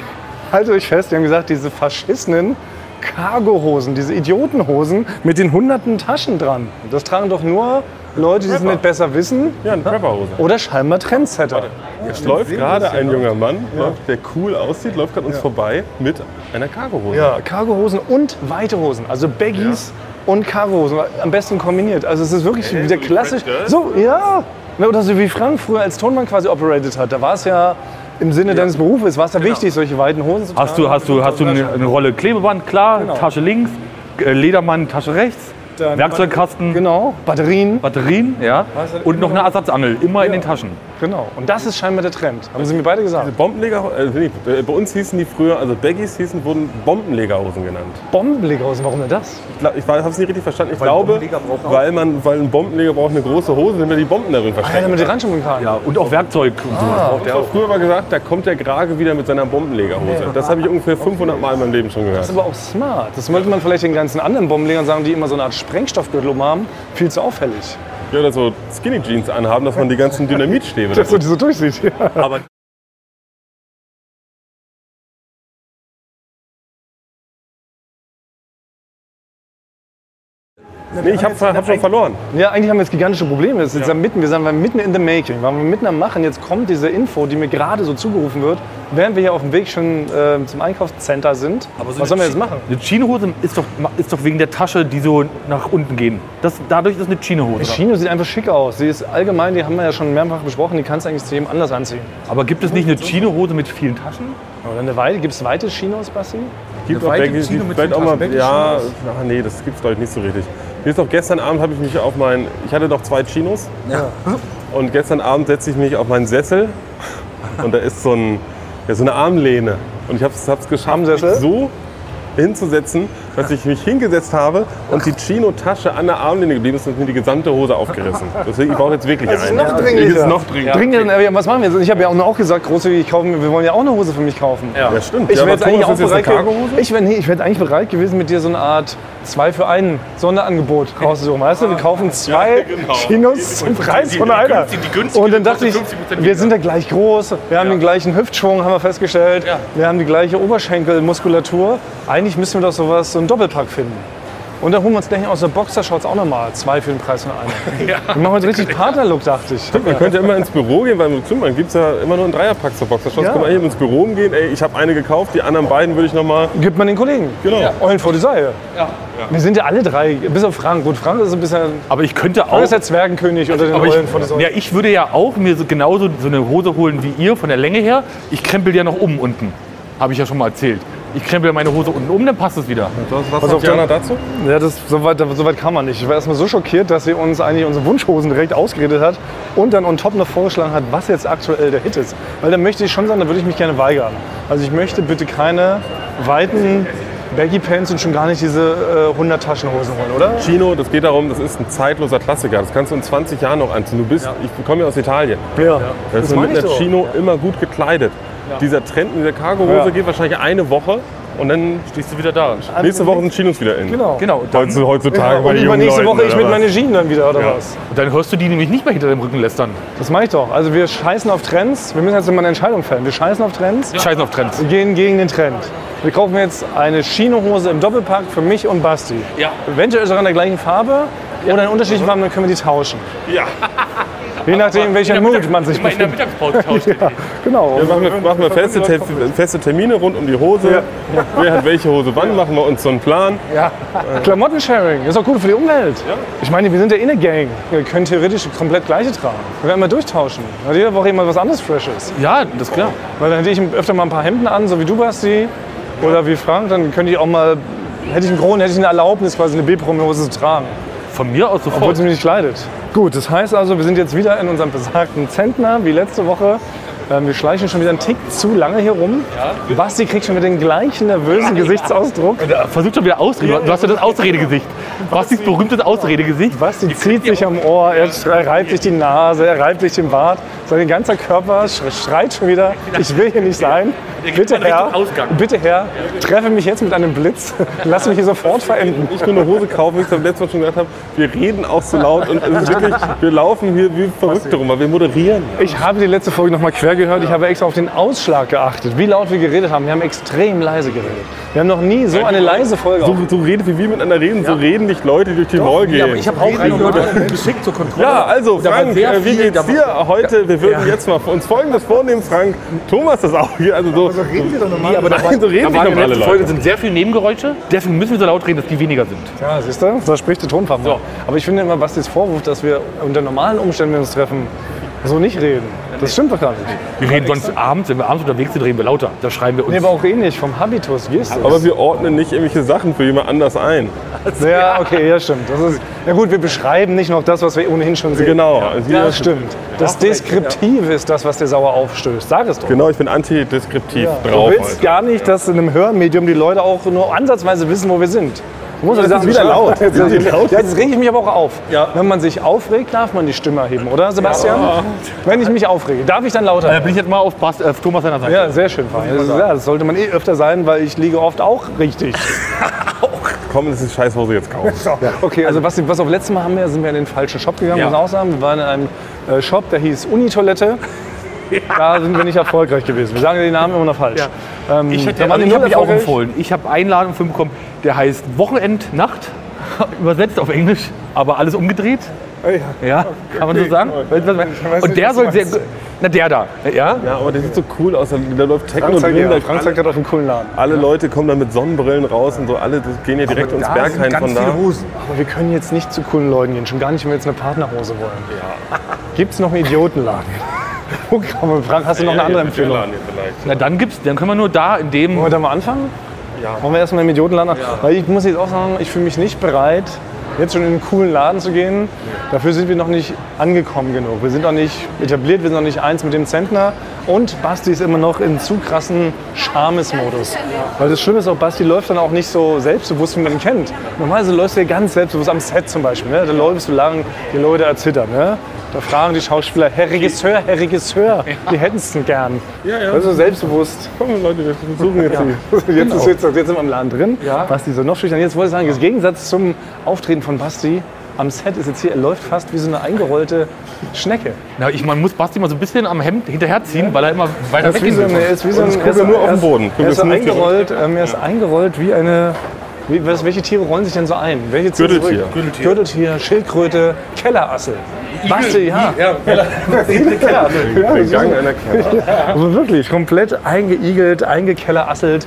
haltet euch fest, die haben gesagt, diese verschissenen Cargohosen, diese Idiotenhosen mit den hunderten Taschen dran. Das tragen doch nur Leute, die es nicht besser wissen Ja, eine Prepperhose. oder scheinbar Trendsetter. Es läuft gerade ein junger Mann, läuft, der cool aussieht, läuft gerade uns vorbei mit einer Cargohose. Ja, Cargohosen und weite Hosen, also Baggies und Cargohosen, am besten kombiniert. Also es ist wirklich wieder so wie klassisch. So, ja. Oder so wie Frank früher als Tonmann quasi operated hat. Da war es ja im Sinne deines Berufes, war es ja wichtig, solche weiten Hosen zu tragen. Hast du, hast du, hast du eine, eine Rolle Klebeband, klar, Genau. Tasche links, äh, Ledermann, Tasche rechts, Dann- Werkzeugkasten, Genau, Batterien. Batterien, ja, und noch eine Ersatzangel, immer in den Taschen. Genau. Und das ist scheinbar der Trend. Haben sie mir beide gesagt. Bombenleger, äh, äh, bei uns hießen die früher, also Baggies hießen, wurden Bombenlegerhosen genannt. Bombenlegerhosen, warum denn das? Ich, ich habe es nicht richtig verstanden. Ich glaube, weil, man, weil ein Bombenleger braucht eine große Hose, damit er die Bomben darin Ah, ja, versteckt. damit die Randschirmung kann. Ja, und auch Werkzeug und der hat auch. früher mal gesagt, da kommt der Grage wieder mit seiner Bombenlegerhose. Das habe ich ungefähr 500 Mal in meinem Leben schon gehört. Das ist aber auch smart. Das sollte man vielleicht den ganzen anderen Bombenlegern sagen, die immer so eine Art Sprengstoffgürtel haben. Viel zu auffällig. Ja, oder so Skinny Jeans anhaben, dass man die ganzen Dynamitstäbe. [LAUGHS] Dass man die so durchsieht. Ja. Aber Nee, ich habe hab schon verloren. Ja, eigentlich haben wir jetzt gigantische Probleme. Ist ja. mitten, wir sind mitten in the making. Waren wir mitten am Machen. Jetzt kommt diese Info, die mir gerade so zugerufen wird, während wir hier auf dem Weg schon äh, zum Einkaufscenter sind. Was sollen wir jetzt machen? Eine Chinohose ist doch, ist doch wegen der Tasche, die so nach unten gehen. Das, dadurch ist eine Chinohose. Die Chino sieht einfach schick aus. Sie ist allgemein, die haben wir ja schon mehrfach besprochen, die kannst du eigentlich zu jedem anders anziehen. Aber gibt es nicht eine Chinohose mit vielen Taschen? Oder eine Weite, gibt es weite Chinos, Basti? Gibt auch weite Baggies, Chino mit vielleicht auch mal, Taschen, ja, ach nee, das gibt's glaube ich nicht so richtig. Mir ist doch gestern Abend habe ich mich auf mein, ich hatte doch zwei Chinos. [LAUGHS] Und gestern Abend setze ich mich auf meinen Sessel. [LAUGHS] Und da ist so, ein, ja, so eine Armlehne. Und ich habe es geschafft, mich so hinzusetzen, dass ich mich hingesetzt habe und die Chino-Tasche an der Armlehne geblieben ist und mir die gesamte Hose aufgerissen. Deswegen, ich brauche jetzt wirklich Das ist eine. noch dringlicher. Das ist noch dringender. Dringend, aber was machen wir jetzt? Ich habe ja auch gesagt, großzügig kaufen, wir wollen ja auch eine Hose für mich kaufen. Ja, stimmt. Ich ja, wäre jetzt eigentlich auch bereit, ich wär, nee, ich wär eigentlich bereit gewesen, mit dir so eine Art zwei für einen Sonderangebot rauszusuchen. Weißt du, wir kaufen [LAUGHS] zwei Ja, [LAUGHS] genau. Chinos zum Preis die- von die einer. günstige- die günstige Und dann dachte ich, kostet 50% wir sind ja gleich groß, wir haben den gleichen Hüftschwung, haben wir festgestellt, wir haben die gleiche Oberschenkelmuskulatur. Eigentlich müssen wir doch sowas, so einen Doppelpack finden. Und dann holen wir uns gleich aus der Boxershorts auch nochmal zwei für den Preis von einer. [LAUGHS] Wir machen heute richtig Partnerlook, dachte ich. Man könnte ja immer ins Büro gehen, weil im Klimmern gibt es ja immer nur einen Dreierpack zur Boxershorts. Ja. Kann man eben ins Büro gehen, ey, ich habe eine gekauft, die anderen beiden würde ich nochmal... Gibt man den Kollegen. Genau. Eulen vor die Säue. Wir sind ja alle drei, bis auf Frank. Gut, Frank ist ein bisschen. Aber ich könnte Frank auch. ist der Zwergenkönig unter den Eulen vor die ich, Säue. ja, ich würde ja auch mir so genauso so eine Hose holen wie ihr von der Länge her. Ich krempel ja noch um unten. Habe ich ja schon mal erzählt. Ich krempel meine Hose unten um, dann passt es wieder. Was auf, sagt Jana dazu? Ja, das, so, weit, so weit kann man nicht. Ich war erstmal so schockiert, dass sie uns eigentlich unsere Wunschhosen direkt ausgeredet hat und dann on top noch vorgeschlagen hat, was jetzt aktuell der Hit ist. Weil da möchte ich schon sagen, da würde ich mich gerne weigern. Also ich möchte bitte keine weiten Baggy Pants und schon gar nicht diese äh, 100 Taschenhosen holen, oder? Chino, das geht darum, das ist ein zeitloser Klassiker. Das kannst du in 20 Jahren noch anziehen. Du bist, ich komme ja aus Italien. Ja. Da ist Das man meine mit ich einer doch. Chino immer gut gekleidet. Dieser Trend in der Cargo-Hose Ja. geht wahrscheinlich eine Woche und dann Stehst du wieder da? nächste Woche sind Chinos wieder in. Genau. Genau. Dann, Heutzu- Heutzutage bei Und den jungen Leuten, Woche ich mit meinen Jeans dann wieder, oder was? dann hörst du die nämlich nicht mehr hinter dem Rücken lästern. Das mache ich doch. Also wir scheißen auf Trends. Wir müssen jetzt mal eine Entscheidung fällen. Wir scheißen auf Trends. Scheißen auf Trends. Wir gehen gegen den Trend. Wir kaufen jetzt eine Chinohose im Doppelpack für mich und Basti. Ja. Eventuell sogar in der gleichen Farbe oder in unterschiedlichen Farben, dann können wir die tauschen. Ja. Je nachdem, welcher Mut man sich Immer in der. Mittagspause [LAUGHS] tauschen. Genau. Wir machen wir, machen wir feste, Te feste Termine rund um die Hose. Wer hat welche Hose wann? Machen wir uns so einen Plan. Ja. Klamottensharing ist auch gut für die Umwelt. Ich meine, wir sind ja in der Gang. Wir können theoretisch komplett gleiche tragen. Wir werden mal durchtauschen. Hat jede Woche jemand was anderes Freshes. Ja, das ist klar. Weil dann hätte ich öfter mal ein paar Hemden an, so wie du, Basti. Oder wie Frank. Dann könnte ich auch mal, hätte ich einen Grund, hätte ich eine Erlaubnis, quasi eine B-Promi-Hose zu tragen. Von mir aus Obwohl sofort. sie mich nicht kleidet. Gut, das heißt also, wir sind jetzt wieder in unserem besagten Zentner, wie letzte Woche. Ähm, Wir schleichen schon wieder einen Tick zu lange hier rum. Basti kriegt schon wieder den gleichen nervösen Gesichtsausdruck. Versuch schon wieder Ausrede. Du hast ja das Ausredegesicht. Bastis berühmtes Ausredegesicht. Basti zieht sich am Ohr, er reibt sich die Nase, er reibt sich den Bart. Sein ganzer Körper sch- schreit schon wieder, ich will hier nicht sein. Bitte Herr, bitte Herr, treffe mich jetzt mit einem Blitz. [LAUGHS] Lass mich hier sofort verenden. Ich nur eine Hose kaufen, wie ich beim letzten Mal schon gesagt habe. Wir reden auch so laut und es ist wirklich, wir laufen hier wie Verrückte rum, weil wir moderieren. Ich habe die letzte Folge noch mal quer gehört. Ich habe extra auf den Ausschlag geachtet, wie laut wir geredet haben. Wir haben extrem leise geredet. Wir haben noch nie so eine leise Folge. So, so redet wie wir miteinander reden, so reden nicht Leute, die durch die Mall gehen. Ja, aber ich habe auch einen geschickt zur Kontrolle. Ja, also Frank, äh, wie geht's dir heute? Wir würden jetzt mal uns folgendes vornehmen, Frank. Thomas ist auch hier. Also so, Nee, aber da, Nein, so reden da waren in normale der letzten. Folge sind sehr viele Nebengeräusche. Deswegen müssen wir so laut reden, dass die weniger sind. Ja, siehst du? Da spricht der Tonfach. So. Aber ich finde immer, Bastis Vorwurf, dass wir unter normalen Umständen, wenn wir uns treffen, so nicht reden. Das stimmt doch gar nicht. Wir reden sonst abends, wenn wir abends unterwegs sind, reden wir lauter. Da schreien wir uns. Nee, aber auch ähnlich vom Habitus. Wie ist das? aber wir ordnen nicht irgendwelche Sachen für jemand anders ein. [LAUGHS] ja, okay, ja, stimmt. Das ist, ja gut, wir beschreiben nicht noch das, was wir ohnehin schon sehen. Genau. Ja, das stimmt. Das Deskriptive ist das, was dir sauer aufstößt. Sag es doch. Genau, ich bin antideskriptiv Du drauf willst heute. gar nicht, dass in einem Hörmedium die Leute auch nur ansatzweise wissen, wo wir sind. Du musst Das ist wieder laut. Jetzt, ist laut. ja, jetzt rege ich mich aber auch auf. Wenn man sich aufregt, darf man die Stimme erheben, oder Sebastian? Wenn ich mich aufrege, darf ich dann lauter Da bin ich jetzt mal auf Bas, äh, Thomas seiner Seite. Ja, sehr schön. Das, ja, das sollte man eh öfter sein, weil ich liege oft auch richtig. [LAUGHS] Komm, das ist Scheißhose jetzt kaufen. [LAUGHS] Okay, also was, was auf letztes Mal haben wir, sind wir in den falschen Shop gegangen, Ja. muss man auch sagen. Wir waren in einem äh, Shop, der hieß Unitoilette. [LAUGHS] Da sind wir nicht erfolgreich gewesen. Wir sagen den Namen immer noch falsch. Ähm, Ich, da hätte, also die ich habe mich auch empfohlen. Ich habe Einladung für bekommen, der heißt Wochenend Nacht, [LAUGHS] übersetzt auf Englisch, aber alles umgedreht. Ja, kann man so sagen. Und der soll sehr, gu- na der da, ja? Ja, aber der sieht so cool aus. Da da läuft Techno Frank drin. ja, Da Frank zeigt gerade auf einen coolen Laden. alle Leute kommen dann mit Sonnenbrillen raus und so. Alle gehen ja direkt ins Berghain von da. Aber wir können jetzt nicht zu coolen Leuten gehen, schon gar nicht, wenn wir jetzt eine Partnerhose wollen. Gibt es noch einen Idiotenladen? Man- Frank, hast du noch eine andere Empfehlung? Na dann gibt's, dann können wir nur da in dem. Wollen wir da mal anfangen? Ja. Wollen wir erstmal im Idiotenladen an? Weil ich muss jetzt auch sagen, ich fühle mich nicht bereit, jetzt schon in einen coolen Laden zu gehen. Dafür sind wir noch nicht angekommen genug. Wir sind noch nicht etabliert, wir sind noch nicht eins mit dem Zentner. Und Basti ist immer noch in zu krassen Schamesmodus. Weil das Schlimme ist auch, Basti läuft dann auch nicht so selbstbewusst, wie man ihn kennt. Normalerweise läufst du ja ganz selbstbewusst am Set zum Beispiel. Ne? Da läufst du lang, die Leute erzittern. Ne? Da fragen die Schauspieler, Herr Regisseur, Herr Regisseur, die hätten es denn gern. Ja, ja. Also selbstbewusst. Komm, Leute, wir versuchen jetzt die. [LAUGHS] Jetzt, ist, jetzt, jetzt sind wir im Laden drin. Basti so noch schüchtern. Jetzt wollte ich sagen, im Gegensatz zum Auftreten von Basti, am Set ist jetzt hier, er läuft fast wie so eine eingerollte Schnecke. Na, ich, man muss Basti mal so ein bisschen am Hemd hinterherziehen, weil er immer weiter Er ist wie so, er ist wie so ein, er ist, ja nur auf ist- Boden. Er ist eingerollt, ähm, er ist eingerollt wie eine, Wie, was, welche Tiere rollen sich denn so ein? Welche Gürteltier. zurück? Gürteltier. Gürteltier, Schildkröte, Kellerassel. Basti, ja. ja. Der Gang einer Keller. Aber wirklich, komplett eingeigelt, eingekellerasselt,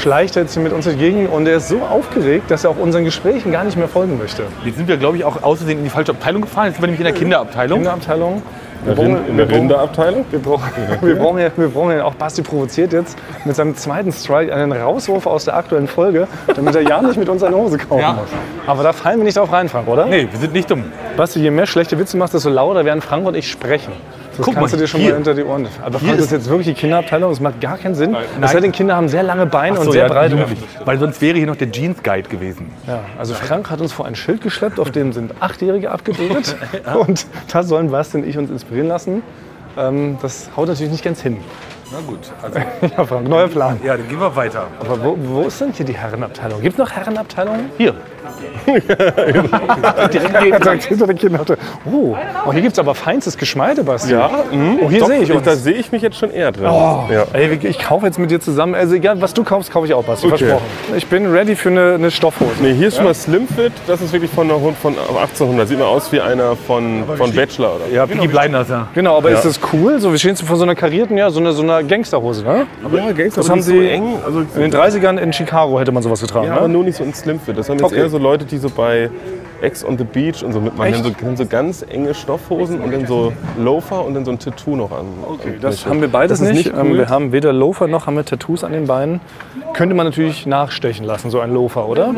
schleicht er jetzt hier mit uns entgegen und er ist so aufgeregt, dass er auch unseren Gesprächen gar nicht mehr folgen möchte. Jetzt sind wir, glaube ich, auch außerdem in die falsche Abteilung gefahren. Jetzt sind wir nämlich in der Kinderabteilung. Kinderabteilung. Wir In der brauchen, wir brauchen, Rinderabteilung? wir brauchen, [LAUGHS] wir brauchen, ja- wir brauchen ja auch, Basti provoziert jetzt mit seinem zweiten Strike einen Rauswurf aus der aktuellen Folge, damit er ja nicht mit uns eine Hose kaufen Ja. muss. Aber da fallen wir nicht drauf rein, Frank, oder? Nee, wir sind nicht dumm. Basti, je mehr schlechte Witze du machst, desto lauter werden Frank und ich sprechen. Das Guck kannst mal, du dir schon hier. mal hinter die Ohren. Aber Hier ist- jetzt wirklich die Kinderabteilung, das macht gar keinen Sinn. Es Nein. sei denn, Kinder haben sehr lange Beine Ach und so, sehr ja, breite. Hüften. Weil sonst wäre hier noch der Jeans Guide gewesen. Ja, also Frank hat uns vor ein Schild geschleppt, auf dem sind Achtjährige abgebildet. [LAUGHS] Und da sollen Basti und ich uns inspirieren lassen. Ähm, das haut natürlich nicht ganz hin. Na gut, also, [LAUGHS] Ja, Frank, neuer Plan. ja, dann gehen wir weiter. Aber wo, wo ist denn hier die Herrenabteilung? Gibt es noch Herrenabteilungen? Hier. Direkt hinter der Kinderabteilung. Oh, oh hier gibt es aber feinstes Geschmeide, Basti. Ja, mhm. Oh, hier sehe ich uns. Da sehe ich mich jetzt schon eher drin. Oh, Ja. ey, ich kaufe jetzt mit dir zusammen. Also egal, was du kaufst, kaufe ich auch, Basti. Okay. Versprochen. Ich bin ready für eine, eine Stoffhose. Nee, hier ist schon mal Slimfit. Das ist wirklich von, einer Hund von 1800. Sieht mal aus wie einer von, von Bachelor. Oder? Ja, Peaky Blinders, ja. Genau, aber ist das cool? So, wir stehen vor so einer karierten, ja, so einer so einer Gangsterhose, ne? Ja, Gangster, Das aber haben nicht so sie eng. Also, in den 30ern in Chicago hätte man sowas getragen, ja, aber ne? nur nicht so in Slimfit. Das haben jetzt Okay. eher so Leute, die so bei Ex on the Beach und so mitmachen. Die haben so, so ganz enge Stoffhosen und dann so Loafer und dann so ein Tattoo noch an. Okay, Das haben wir beides nicht. nicht Ähm, cool. Wir haben weder Loafer noch haben wir Tattoos an den Beinen. Könnte man natürlich nachstechen lassen, so ein Loafer, oder?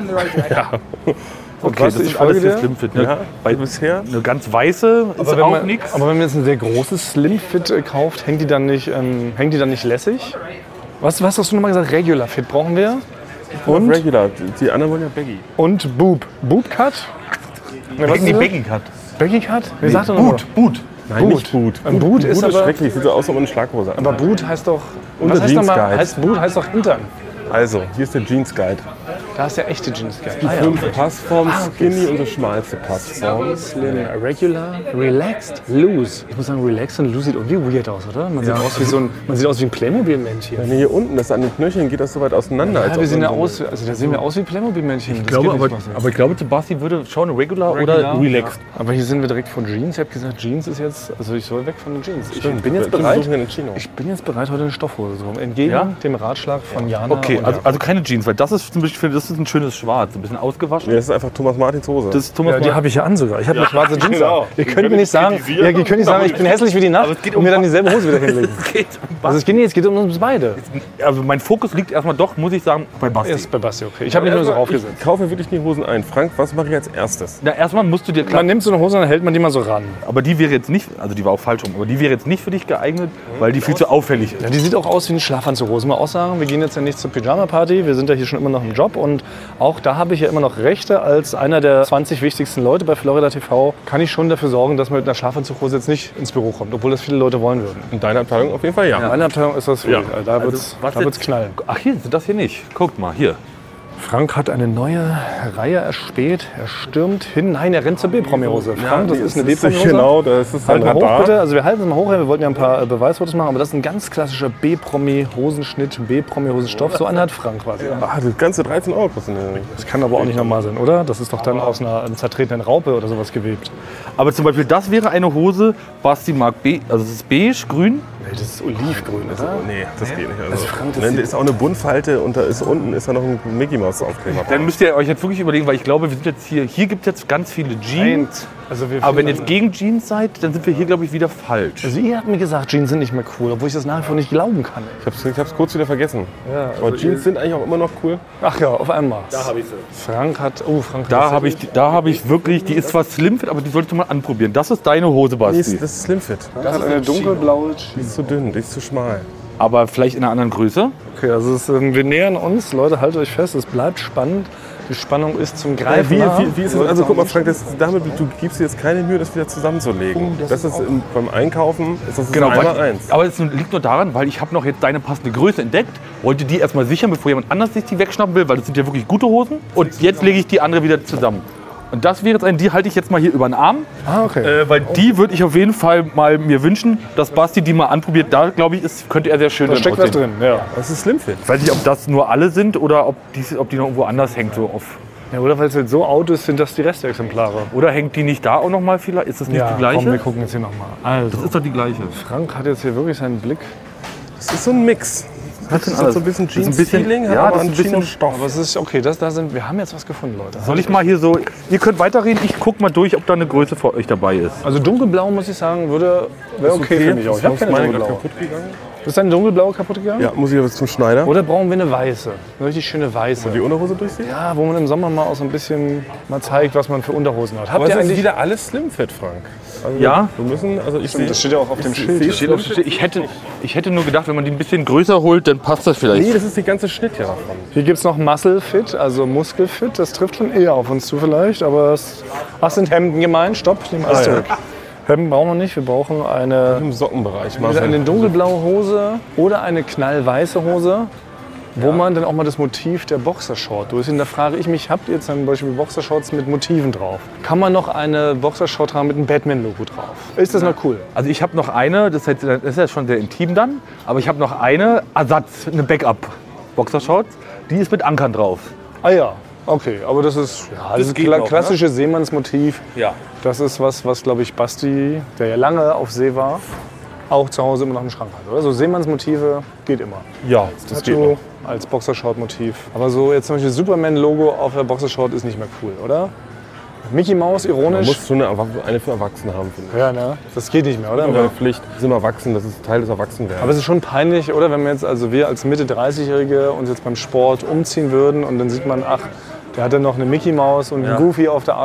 ja. [LAUGHS] Okay, das ist alles hier Slimfit. Ne? Ja, bei bisher. Eine ganz weiße ist wenn auch nichts. aber wenn man jetzt ein sehr großes Slim-Fit äh, kauft, hängt die dann nicht, ähm, hängt die dann nicht lässig? Was, was hast du nochmal gesagt? Regular Fit brauchen wir. Und? Regular. Die anderen wollen ja Baggy. Und Boob. Boob Cut? Ne, was Baggy, ist? Baggy Cut. Baggy Cut? Wie sagt er nochmal? Boot, Boot. Nein, Boot. nicht Boot. Ein Boot ist Boot ist aber- schrecklich. Sieht so aus, als ob man eine Schlaghose hat. Aber Boot heißt doch. Und was heißt Jeans? Guide. Heißt Boot heißt doch Hintern. Also, hier ist der Jeans Guide. Da ist der echte Jeans Guide. Die fünf Passformen, Skinny und die schmalste Passform. Slim, regular, relaxed, loose. Ich muss sagen, relaxed und loose sieht irgendwie weird aus, oder? Man sieht, aus, wie so ein, man sieht aus wie ein Playmobil-Männchen. Nee, hier unten, das an den Knöcheln geht das so weit auseinander. Ja, wir sehen ja aus, also da sehen wir aus wie Playmobil-Männchen. Das Ich glaube, aber, aber ich glaube, Sebastian würde schon regular, Regular, oder relaxed. Aber hier sind wir direkt von Jeans. Ich habe gesagt, Jeans ist jetzt, also ich soll weg von den Jeans. Ich bin jetzt bereit. Ich bin jetzt bereit, heute eine Stoffhose zu haben. Entgegen Ja? dem Ratschlag von Jana. Okay, also, also keine Jeans, weil das ist, zum Beispiel, das ist ein schönes Schwarz, ein bisschen ausgewaschen. Nee, das ist einfach Thomas Martins Hose. Das ist Thomas ja, die habe ich ja an sogar. Ich habe eine schwarze [LAUGHS] Jeans genau. an. Ihr Die könnt mir nicht sagen, ja, ihr könnt nicht sagen, ich bin hässlich wie die Nacht es geht und um- mir dann dieselbe Hose wieder hinlegen. [LAUGHS] Es geht um Also es geht nicht, es geht um uns beide. Also mein Fokus liegt erstmal doch, muss ich sagen, bei Basti. Ist bei Basti okay. Ich habe mich nur so aufgesetzt. Ich kaufe wirklich die Hosen ein. Frank, was mache ich als erstes? Na, erstmal musst du dir klar, Man nimmt so eine Hose und dann hält man die mal so ran. aber die wäre jetzt nicht, also die war auch falsch rum, aber die wäre jetzt nicht für dich geeignet, weil die viel zu auffällig ist. Ja, die sieht auch aus wie eine Schlafanzughose. Mal auch sagen, wir gehen jetzt ja nicht zur Pyjama-Party. Wir sind ja hier schon immer noch im Job. Und auch da habe ich ja immer noch Rechte. Als einer der 20 wichtigsten Leute bei Florida TV kann ich schon dafür sorgen, dass man mit einer Schlafanzughose jetzt nicht ins Büro kommt. Obwohl das viele Leute wollen würden. In deiner Abteilung auf jeden Fall ja. In meiner Abteilung ist das Ja. ja. Da wird es jetzt- knallen. Ach hier, das hier nicht. Guckt mal, hier. Frank hat eine neue Reihe erspäht. Er stürmt hin. Nein, er rennt zur B-Promi-Hose. Frank, das ist eine B-Promi-Hose. Genau, das ist ein Halt mal hoch bitte. Also wir halten es mal hoch. Wir wollten ja ein paar äh, Beweisfotos machen, aber das ist ein ganz klassischer B-Promi-Hosenschnitt, B-Promi-Hosenstoff. So einen hat Frank quasi. Ah, das ganze 13 Euro kosten die. Das kann aber auch nicht normal sein, oder? Das ist doch dann aus einer zertretenen Raupe oder sowas gewebt. Aber zum Beispiel, das wäre eine Hose, Basti mag be also es ist beige, grün. Nee, das ist olivgrün, oder? Nee, das geht nicht. Also, Frank, das ist auch eine Buntfalte und da ist unten ist da noch ein Mickey Mouse Aufkleber. Dann müsst ihr euch jetzt wirklich überlegen, weil ich glaube, wir sind jetzt hier, hier gibt es jetzt ganz viele Jeans. Also, wir Aber wenn ihr jetzt gegen Jeans seid, dann sind wir hier, glaube ich, wieder falsch. also ihr habt mir gesagt, Jeans sind nicht mehr cool, obwohl ich das nach wie vor nicht glauben kann. Ich hab's, ich hab's kurz wieder vergessen. Ja, Aber Jeans sind eigentlich auch immer noch cool. Ach ja, auf einmal. Da habe ich sie. Frank hat, oh Frank hat Da das habe ich, da habe ich wirklich, die ist zwar slimfit, aber die solltest du mal anprobieren. Das ist deine Hose, Die Basti. ist, das ist Slimfit. das hat eine dunkelblaue Die ist zu dünn, die ist zu schmal. Aber vielleicht in einer anderen Größe. Okay, also es, ähm, wir nähern uns. Leute, haltet euch fest, es bleibt spannend. Die Spannung ist zum Greifen. wie, nah. wie, wie ist es? Also guck mal, Frank, das, damit, du gibst dir jetzt keine Mühe, das wieder zusammenzulegen. das, ist im, beim Einkaufen ist das Genau, einmal eins. aber es liegt nur daran, weil ich habe noch jetzt deine passende Größe entdeckt, wollte die erstmal sichern, bevor jemand anders sich die wegschnappen will, weil das sind ja wirklich gute Hosen. Und jetzt lege ich die andere wieder zusammen. Und das wäre jetzt eine, die halte ich jetzt mal hier über den Arm. Ah, okay. Äh, weil die würde ich auf jeden Fall mal mir wünschen, dass Basti die mal anprobiert. Da, glaube ich, ist, könnte er sehr schön da steckt was drin, ja. Das ist Slimfit. Ich weiß nicht, ob das nur alle sind oder ob die, ob die noch irgendwo anders hängt. So auf. ja. Oder weil es halt so out ist, sind das die Restexemplare. Oder hängt die nicht da auch noch mal vielleicht? Ist das nicht die gleiche? komm, wir gucken jetzt hier nochmal. Also, das ist doch die gleiche. Frank hat jetzt hier wirklich seinen Blick. Das ist so ein Mix. Das hat so ein bisschen Das ist ein bisschen- Jeans-Feeling, ja, aber ist ein bisschen- Chino-Stoff. Aber es ist okay, das, da sind, wir haben jetzt was gefunden, Leute. Soll ich mal hier so. Ihr könnt weiterreden, ich guck mal durch, ob da eine Größe für euch dabei ist. Also dunkelblau, muss ich sagen, würde wäre okay, für mich auch. Ich habe keine dunkelblaue. kaputt gegangen. Ist deine dunkelblaue kaputt gegangen? Ja, muss ich aber zum Schneider. Oder brauchen wir eine weiße? Eine richtig schöne weiße. Die Unterhose durchsehen? Ja, wo man im Sommer mal auch so ein bisschen mal zeigt, was man für Unterhosen hat. Habt Aber ihr es ist eigentlich wieder alles Slimfit, Frank. Also Ja. Wir müssen, also ich sehe. das steht ja auch auf dem Schild. sehe Steht auf- steht- Ich hätte, ich hätte nur gedacht, wenn man die ein bisschen größer holt, dann passt das vielleicht. Nee, das ist die ganze Schnitt hier davon. Hier gibt es noch Muscle Fit, also Muskelfit. Das trifft schon eher auf uns zu vielleicht. Aber es, ach, sind Hemden gemeint? Stopp, ich nehme alles Ah, ja. Hemden brauchen wir nicht. Wir brauchen eine, Im Sockenbereich. entweder eine dunkelblaue Hose oder eine knallweiße Hose. Wo man dann auch mal das Motiv der Boxershort durchsieht. Da frage ich mich, habt ihr zum Beispiel Boxershorts mit Motiven drauf? Kann man noch eine Boxershort tragen mit einem Batman-Logo drauf? Ist das noch cool? Also ich habe noch eine, das ist, jetzt- das ist ja schon sehr intim dann, aber ich habe noch eine Ersatz, eine Backup-Boxershorts. Die ist mit Ankern drauf. Ah ja, okay. Aber das ist ja, das ist geht kla noch, ne? klassische Seemannsmotiv. Ja. Das ist was, was glaube ich Basti, der ja lange auf See war, auch zu Hause immer noch im Schrank hat. Oder? So Seemannsmotive geht immer. Ja, das geht Tattoo noch. als Boxershort-Motiv. Aber so jetzt zum Beispiel Superman-Logo auf der Boxershort ist nicht mehr cool, oder? Mickey Mouse, Man ironisch. muss schon eine, eine für Erwachsene haben, finde ich. ja, ne? Das geht nicht mehr, oder? Aber Pflicht, sind erwachsen, das ist Teil des Erwachsenwerdens. Aber es ist schon peinlich, oder? Wenn wir jetzt, also wir als Mitte 30-Jährige uns jetzt beim Sport umziehen würden und dann sieht man, ach, der hat dann noch eine Mickey Maus und einen Goofy auf der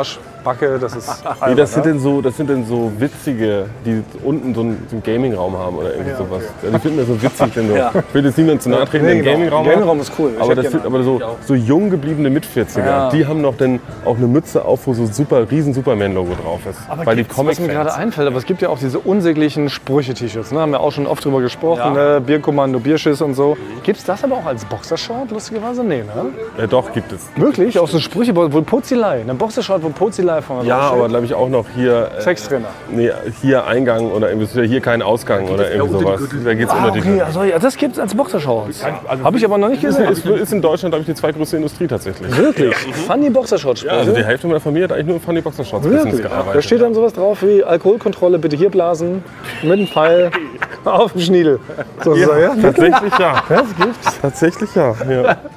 Arschbacke. Das ist [LAUGHS] Nee, albern, das, sind ne? denn so, das sind denn so witzige, die unten so einen, so einen Gaming-Raum haben oder irgendwie sowas. Ja, die finden das so witzig, [LAUGHS] denn so. Ich will jetzt niemand zu nahe treten, der Nee, genau. Gaming-Raum Gaming-Raum ist cool. Ich Aber, das sind, aber so, so jung gebliebene Mit-40er, Ja. die haben noch dann auch eine Mütze auf, wo so super riesen Superman-Logo drauf ist. Aber weil die gibt's, was mir gerade einfällt, aber es gibt ja auch diese unsäglichen Sprüche-T-Shirts. Ne? Haben wir auch schon oft drüber gesprochen. Ne? Bierkommando, Bierschiss und so. Gibt es das aber auch als Boxershort, lustigerweise? Nee, ne? Ja, doch, gibt es. Wirklich? Auch so Sprüche, wo Pozilei. Eine Boxershort, wo Pozilei vorne Ja, draufsteht. aber glaube ich auch noch hier, äh, Sextrainer. nee, hier Eingang oder irgendwie, hier kein Ausgang oder irgendwie sowas. Da geht es Ah, unter die okay, also, ja, das gibt es als Boxershorts. Habe ich aber noch nicht gesehen. ist, ist in Deutschland, glaube ich, die zweitgrößte Industrie tatsächlich. Wirklich? Funny Boxershorts. Also die Hälfte meiner Familie hat eigentlich nur im Funny Boxershorts Business Wirklich? gearbeitet. Da steht dann sowas drauf wie Alkoholkontrolle, bitte hier blasen, mit dem Pfeil [LAUGHS] auf den Schniedel. So, so, ja? Tatsächlich ja. Das gibt's. Tatsächlich ja. ja. [LAUGHS]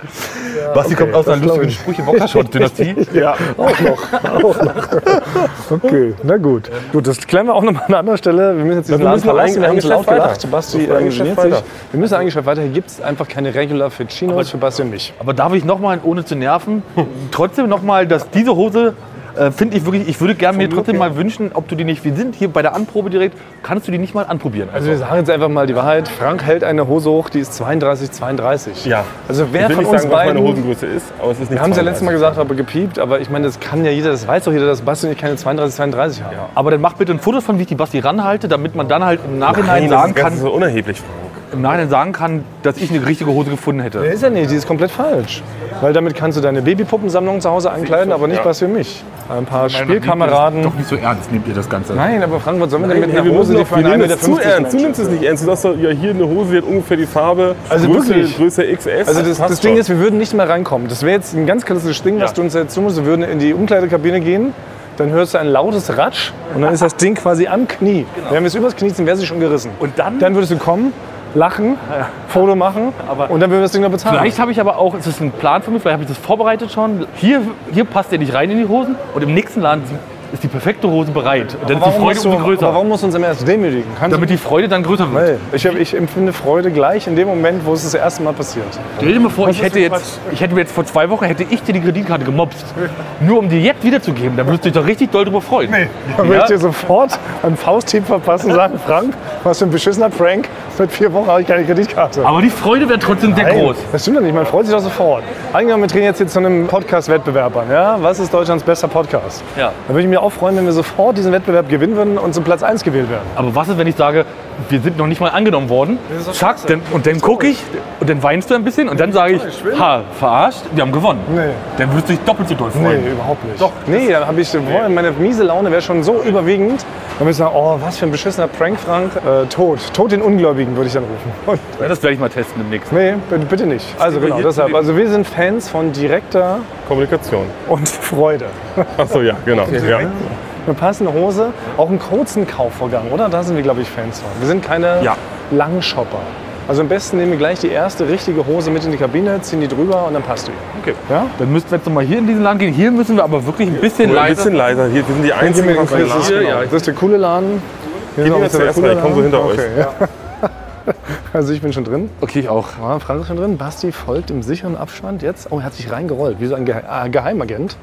Basti kommt aus einer lustigen ich. Sprüche-Boxershort-Dynastie. [LAUGHS] Ja, auch noch. Auch noch. Okay, na gut. Gut, das klären wir auch nochmal an einer anderen Stelle. Wir müssen jetzt diesen Laden verlassen. Wir haben uns laut gelacht. Basti geniert sich. Wir müssen eigentlich weiter. Hier gibt es einfach keine Regular Fit Chinos für Basti und mich. Aber darf ich nochmal, ohne zu nerven, [LAUGHS] trotzdem nochmal, dass diese Hose, äh, finde ich wirklich, ich würde gerne mir trotzdem mal wünschen, ob du die nicht, wir sind hier bei der Anprobe direkt, kannst du die nicht mal anprobieren? Also wir sagen jetzt einfach mal die Wahrheit. Frank hält eine Hose hoch, die ist 32, 32. Ja. Also Ich wer will von nicht uns sagen, was meine beiden... Hosengröße ist, aber es ist nicht Wir haben es ja 32. letztes Mal gesagt, aber gepiept. Aber ich meine, das kann ja jeder, das weiß doch jeder, dass Basti und ich keine 32, 32 haben. Aber dann mach bitte ein Foto von, wie ich die Basti ranhalte, damit man dann halt im Nachhinein Nein, das sagen ist ganz kann, so unerheblich, Frank. Im Nachhinein sagen kann, dass ich eine richtige Hose gefunden hätte. Nee, ist ja nicht, die ist komplett falsch. Weil damit kannst du deine Babypuppensammlung zu Hause ankleiden, aber nicht Basti und mich. Ein paar Spielkameraden. Doch nicht so ernst, nehmt ihr das Ganze. Nein, aber Frank, was sollen wir denn mit einer wir Hose, müssen die für nehmen das 1,50 zu ernst. Du nimmst es nicht ernst. Du sagst doch, ja, hier eine Hose, die hat ungefähr die Farbe. Also Größe, wirklich? Größe XS. Also das, das Ding ist, wir würden nicht mehr reinkommen. Das wäre jetzt ein ganz klassisches Ding, was du uns jetzt tun musst. Wir würden in die Umkleidekabine gehen, dann hörst du ein lautes Ratsch und dann ist das Ding quasi am Knie. Wenn wir es übers Knie ziehen, wäre sie schon gerissen. Und dann? Dann würdest du kommen, lachen, Foto machen und dann würden wir das Ding noch bezahlen. Vielleicht habe ich aber auch, es ist ein Plan von mir, vielleicht habe ich das vorbereitet schon. Hier, hier passt der nicht rein in die Hosen und im nächsten Laden ist die perfekte Hose bereit. Und dann ist die Freude umso aber größer. warum musst du uns immer erst demütigen? Kannst Damit die Freude dann größer wird. nee, ich, ich empfinde Freude gleich in dem Moment, wo es das erste Mal passiert. Stell dir mal vor, ich hätte, jetzt, ich hätte mir jetzt vor zwei Wochen hätte ich dir die Kreditkarte gemobst. Nur um dir jetzt wiederzugeben. Da würdest du dich doch richtig doll drüber freuen. Dann würde ich dir sofort ein Fausthieb verpassen und sagen, Frank, was für ein beschissener Prank. Seit vier Wochen habe ich keine Kreditkarte. Aber die Freude wäre trotzdem sehr Nein, groß. Das stimmt doch nicht, man freut sich doch sofort. Angenommen, wir drehen jetzt hier zu einem Podcast-Wettbewerb an. Ja? Was ist Deutschlands bester Podcast? Ja. Da würde ich mich auch freuen, wenn wir sofort diesen Wettbewerb gewinnen würden und zum Platz 1 gewählt werden. Aber was ist, wenn ich sage, wir sind noch nicht mal angenommen worden? Zack, dann, und dann gucke ich und dann weinst du ein bisschen und dann sage ich, ha, verarscht, wir haben gewonnen. Nee. Dann wirst du dich doppelt so doll freuen. Nee, überhaupt nicht. Doch. Nee, dann habe ich, boah, meine miese Laune wäre schon so überwiegend. Dann würde ich sagen, oh, was für ein beschissener Prank, Frank. Äh, Tod. Tod den Ungläubigen, würde ich dann rufen. [LAUGHS] Und, Ja, das werde ich mal testen demnächst. nee, bitte, nicht. Also genau, deshalb. Also wir sind Fans von direkter Kommunikation. und Freude. Achso, ja, genau. Ja. Eine passende Hose, auch einen kurzen Kaufvorgang, oder? Da sind wir, glaube ich, Fans von. Wir sind keine Ja. Langshopper. Also am besten nehmen wir gleich die erste richtige Hose mit in die Kabine, ziehen die drüber und dann passt die. Okay. Ja? Dann müssten wir jetzt noch mal hier in diesen Laden gehen. Hier müssen wir aber wirklich ein bisschen Ein leiser. bisschen leiser. Hier sind die einzigen, ein Laden- genau. Das ist der coole Laden. Hier Gehen noch wir ein bisschen zuerst ich komm so hinter Laden. euch. Okay, ja. [LAUGHS] Also ich bin schon drin. Okay, ich auch. Ja, Frank ist schon drin. Basti folgt im sicheren Abstand jetzt. Oh, er hat sich reingerollt, wie so ein Ge äh, Geheimagent.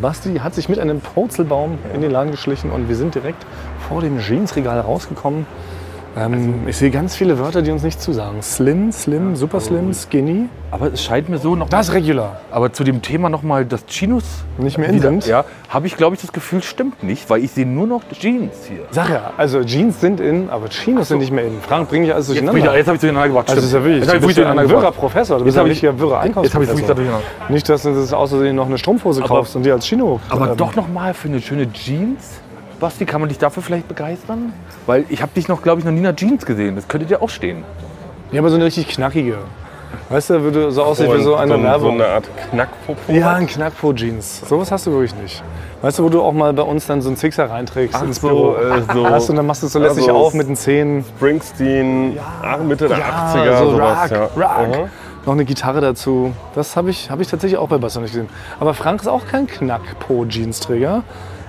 Basti hat sich mit einem Purzelbaum in den Laden geschlichen und wir sind direkt vor dem Jeansregal rausgekommen. Ähm, ich sehe ganz viele Wörter, die uns nicht zusagen. Slim, slim, super slim, skinny. Aber es scheint mir so noch. Das ist regular. aber zu dem Thema noch mal, dass Chinos Nicht mehr in sind. Ja, habe ich glaube ich das Gefühl stimmt nicht, weil ich sehe nur noch Jeans hier. Sag ja, also Jeans sind in, aber Chinos sind nicht mehr in. Frank, bring dich alles Jetzt, durcheinander. wieder- jetzt habe ich durcheinander gebracht. also das ist ja wirklich, Jetzt du ich bist ja ein wirrer. Professor. Du bist Jetzt ja habe ein ich- wirrer Jetzt habe ich es Einkaufsprofessor. Nicht, dass du das außerdem noch eine Strumpfhose kaufst und die als Chino. Aber ähm, doch noch mal für eine schöne Jeans. Basti, kann man dich dafür vielleicht begeistern? Weil ich habe dich noch, glaube ich, noch nie in einer Jeans gesehen. Das könnte dir auch stehen. Ja, aber so eine richtig knackige. Weißt du, würde so aussehen wie so eine so, so Werbung. eine Art Knackpopo. ja, ein Knackpo-Jeans. Sowas hast du wirklich nicht. Weißt du, wo du auch mal bei uns dann so einen Zixer reinträgst Ach ins so, Büro? äh, so- [LAUGHS] Hast du, und dann machst du es so lässig Also auf mit den Zähnen. Springsteen, ach, Mitte der Ja, 80er, so sowas. Rock, ja. Rock. Aha. Noch eine Gitarre dazu. Das habe ich, hab ich tatsächlich auch bei Basti nicht gesehen. Aber Frank ist auch kein Knackpo-Jeans-Träger.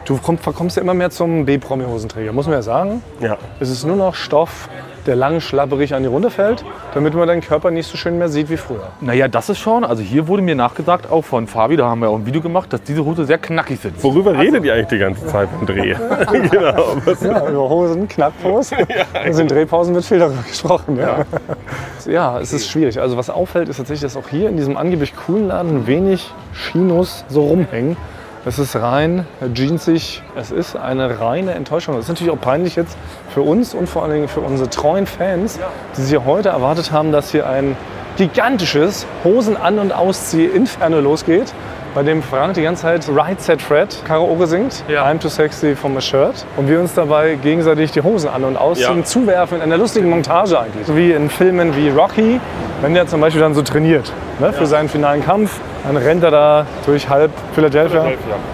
Du komm, verkommst ja immer mehr zum B-Promi-Hosenträger, muss man ja sagen. Ja. Es ist nur noch Stoff, der lang schlapperig an die Runde fällt, damit man deinen Körper nicht so schön mehr sieht wie früher. Naja, das ist schon. Also hier wurde mir nachgesagt, auch von Fabi, da haben wir auch ein Video gemacht, dass diese Hose sehr knackig sind. Worüber redet ihr eigentlich die ganze Zeit beim Dreh? [LAUGHS] genau. Was, Ja, über Hosen, Knackpose. [LAUGHS] Also in Drehpausen wird viel darüber gesprochen. Ja. ja, es ist schwierig. Also was auffällt, ist tatsächlich, dass auch hier in diesem angeblich coolen Laden wenig Chinos so rumhängen. Es ist rein jeansig. Es ist eine reine Enttäuschung. Das ist natürlich auch peinlich jetzt für uns und vor allen Dingen für unsere treuen Fans, die sich heute erwartet haben, dass hier ein gigantisches Hosen-An- und Auszieh-Inferno losgeht, bei dem Frank die ganze Zeit Right Set Fred Karaoke singt. Ja. I'm too sexy for my shirt. Und wir uns dabei gegenseitig die Hosen an- und ausziehen, Ja. zuwerfen in einer lustigen Montage eigentlich. So wie in Filmen wie Rocky, wenn der zum Beispiel dann so trainiert ne, für seinen finalen Kampf. Dann rennt er da durch halb Philadelphia.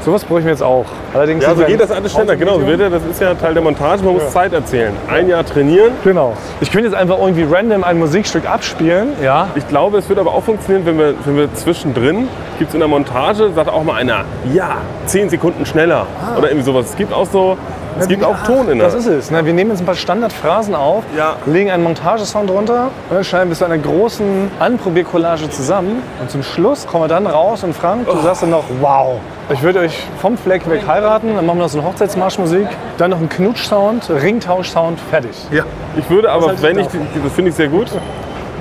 Sowas bräuche ich mir jetzt auch. Allerdings ja, so geht das alles schneller. Genau, das ist ja Teil der Montage. Man muss Zeit erzählen. Ein Jahr trainieren. Genau. Ich könnte jetzt einfach irgendwie random ein Musikstück abspielen. Ja. Ich glaube, es wird aber auch funktionieren, wenn wir, wenn wir zwischendrin, gibt es in der Montage, sagt auch mal einer, ja, 10 Sekunden schneller. Oder irgendwie sowas. Es gibt auch so, es gibt auch Ton in der Das ist es. Ne? Wir nehmen jetzt ein paar Standardphrasen auf, Ja. legen einen Montagesound drunter und dann schneiden wir zu einer großen Anprobiercollage zusammen. Und zum Schluss kommen wir dann raus und Frank, du sagst dann noch, wow. Ich würde euch vom Fleck weg heiraten, dann machen wir noch so eine Hochzeitsmarschmusik, dann noch einen Knutschsound, Ringtauschsound, fertig. Ja. Ich würde aber, halte ich wenn ich, das finde ich sehr gut.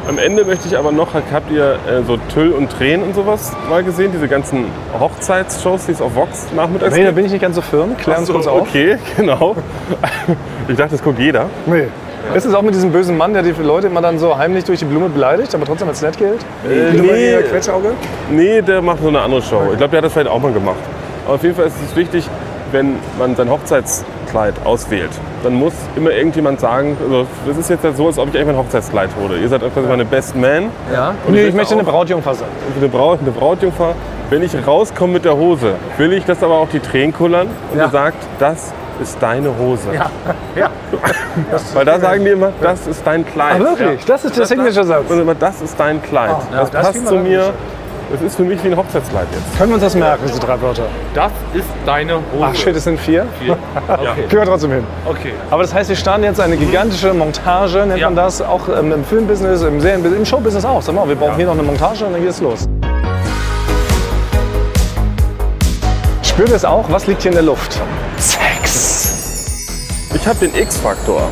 Am Ende möchte ich aber noch, habt ihr äh, so Tüll und Tränen und sowas mal gesehen? Diese ganzen Hochzeitsshows, die es auf Vox nachmittags Nee, da gibt? bin ich nicht ganz so firm. Klär uns kurz auf. Okay, [LAUGHS] genau. Ich dachte, das guckt jeder. Nee. Ist es auch mit diesem bösen Mann, der die Leute immer dann so heimlich durch die Blume beleidigt, aber trotzdem als nett gilt? Äh, nee. Quetschauge? Nee, der macht so eine andere Show. Ich glaube, der hat das vielleicht auch mal gemacht. Aber auf jeden Fall ist es wichtig, wenn man sein Hochzeitskleid auswählt, dann muss immer irgendjemand sagen, also das ist jetzt so, als ob ich eigentlich mein Hochzeitskleid hole. Ihr seid quasi meine Best Man. Ja. Und Nee, ich möchte eine Brautjungfer sein. eine Braut, eine Brautjungfer. Wenn ich rauskomme mit der Hose, will ich, dass aber auch die Tränen kullern und Ja. er sagt, das ist deine Hose. Ja, ja. [LAUGHS] Weil da sagen die immer, das ist dein Kleid. Ah, wirklich? Das ist der Signature-Satz. Immer, das ist dein Kleid. Ah, ja, das, das passt zu mir. nicht. Das ist für mich wie ein Hochzeitskleid jetzt. Können wir uns das merken, diese drei Wörter? Das ist deine Hose. Ach shit, es sind vier. Okay. Kriegen wir trotzdem hin. okay. Aber das heißt, wir starten jetzt eine gigantische Montage, nennt Ja. man das, auch ähm, im Filmbusiness, im Serienbusiness, im Showbusiness auch. Sag mal, wir brauchen hier noch eine Montage und dann geht es los. Spürt ihr es auch? Was liegt hier in der Luft? Sex. Ich habe den X-Faktor.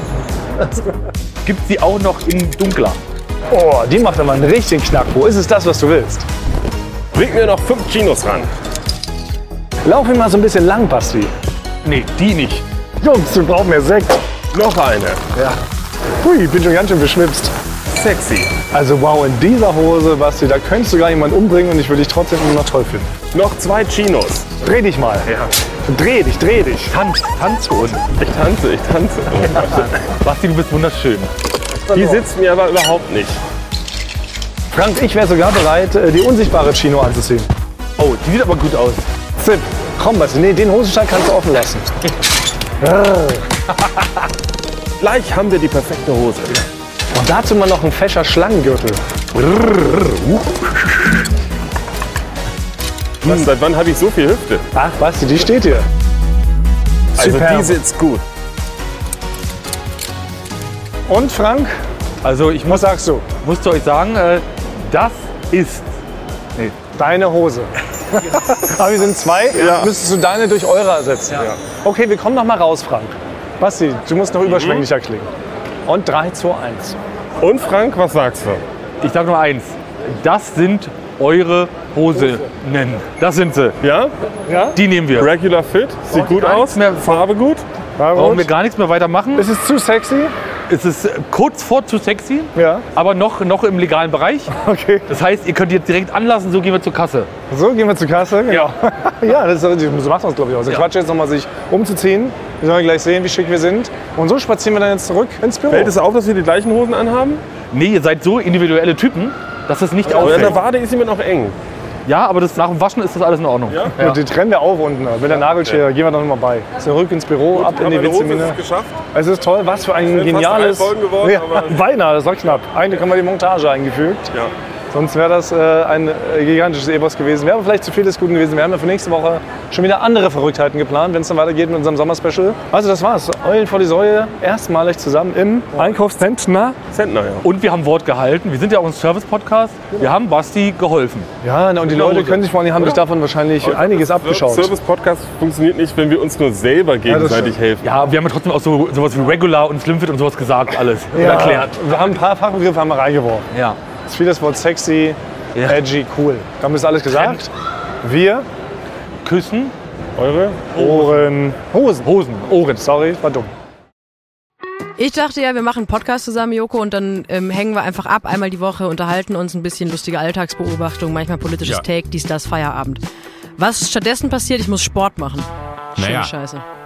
Gibt sie auch noch in dunkler? Oh, die macht aber einen richtigen Knackpo. Ist es das, was du willst? Bring mir noch fünf Chinos ran. Lauf ihn mal so ein bisschen lang, Basti. Nee, die nicht. Jungs, wir brauchen mehr Sekt. Noch eine. Hui, ich bin schon ganz schön beschwipst. Sexy. Also wow, in dieser Hose, Basti, da könntest du gar jemanden umbringen und ich würde dich trotzdem immer noch toll finden. Noch zwei Chinos. Dreh dich mal. Ja. Dreh dich, dreh dich. Tanz, tanz für uns. Ich tanze, ich tanze. Basti, du bist wunderschön. Die sitzt mir aber überhaupt nicht. Frank, ich wäre sogar bereit, äh, die unsichtbare Chino anzuziehen. Oh, die sieht aber gut aus. Zip, komm, Basti, nee, den Hosenstein kannst du offen lassen. [LAUGHS] Gleich haben wir die perfekte Hose. Und dazu mal noch ein fescher Schlangengürtel. Was, seit wann habe ich so viel Hüfte? Ach, Basti, die steht hier. Also Superb. die sitzt gut. Und Frank, Also ich muss, was sagst du? musste euch sagen, äh, das ist Deine Hose. [LAUGHS] Aber wir sind zwei. Müsstest du deine durch eure ersetzen. Okay, wir kommen noch mal raus, Frank. Basti, du musst noch überschwänglicher klingen. Und 3, 2, 1. Und Frank, was sagst du? Ich sage nur eins. Das sind eure Hosinnen. Das sind sie. Ja? Die nehmen wir. Regular Fit? Sieht gut gar aus? mehr- Farbe gut? Brauchen wir gar nichts mehr weiter machen. Ist es zu sexy? Es ist kurz vor zu sexy, Ja. aber noch, noch im legalen Bereich. Okay. Das heißt, ihr könnt jetzt direkt anlassen, so gehen wir zur Kasse. So, gehen wir zur Kasse. Genau. Ja, [LAUGHS] das ist, so macht das, glaube ich, auch. Der Quatsch jetzt nochmal, sich umzuziehen. Wir sollen gleich sehen, wie schick wir sind. Und so spazieren wir dann jetzt zurück ins Büro. Fällt es auf, dass wir die gleichen Hosen anhaben? Nee, ihr seid so individuelle Typen, dass es nicht Oder in auffällt. der Wade ist sie mir noch eng. Ja, aber das nach dem Waschen ist das alles in Ordnung. Ja. Die trennen wir auf unten. Mit der Nagelschere gehen wir noch mal bei. Zurück ins Büro, ab in die Witzemine. geschafft. Es ist toll, was für ein fast geniales. Folgen geworden, ja, [LAUGHS] beinahe, das war knapp. Eigentlich haben wir die Montage eingefügt. Ja. Sonst wäre das äh, ein äh, gigantisches Epos gewesen. Wäre aber vielleicht zu viel des Guten gewesen. Wir haben ja für nächste Woche schon wieder andere Verrücktheiten geplant, wenn es dann weitergeht mit unserem Sommerspecial. Also das war's. Eulen vor die Säule, erstmalig zusammen im Einkaufszentrum. Zentner, ja. Und wir haben Wort gehalten. Wir sind ja auch ein Service-Podcast. Wir haben Basti geholfen. Ja, und die Leute können sich vor allem, die haben sich davon wahrscheinlich einiges abgeschaut. Service-Podcast funktioniert nicht, wenn wir uns nur selber gegenseitig stimmt. helfen. Ja, wir haben ja trotzdem auch so sowas wie Regular und Slimfit und sowas gesagt, alles. Und erklärt. Wir haben ein paar Fachbegriffe haben wir reingeworfen. Ja. Das ist wie das Wort sexy, Ja. edgy, cool. Damit ist alles gesagt. Wir, Küssen, Eure? Ohren, Hosen. Hosen, Ohren. Sorry, war dumm. Ich dachte ja, wir machen einen Podcast zusammen, Joko, und dann ähm, hängen wir einfach ab, einmal die Woche, unterhalten uns ein bisschen lustige Alltagsbeobachtung, manchmal politisches Ja. Take, dies, das, Feierabend. Was stattdessen passiert, ich muss Sport machen. Schöne Naja. Scheiße.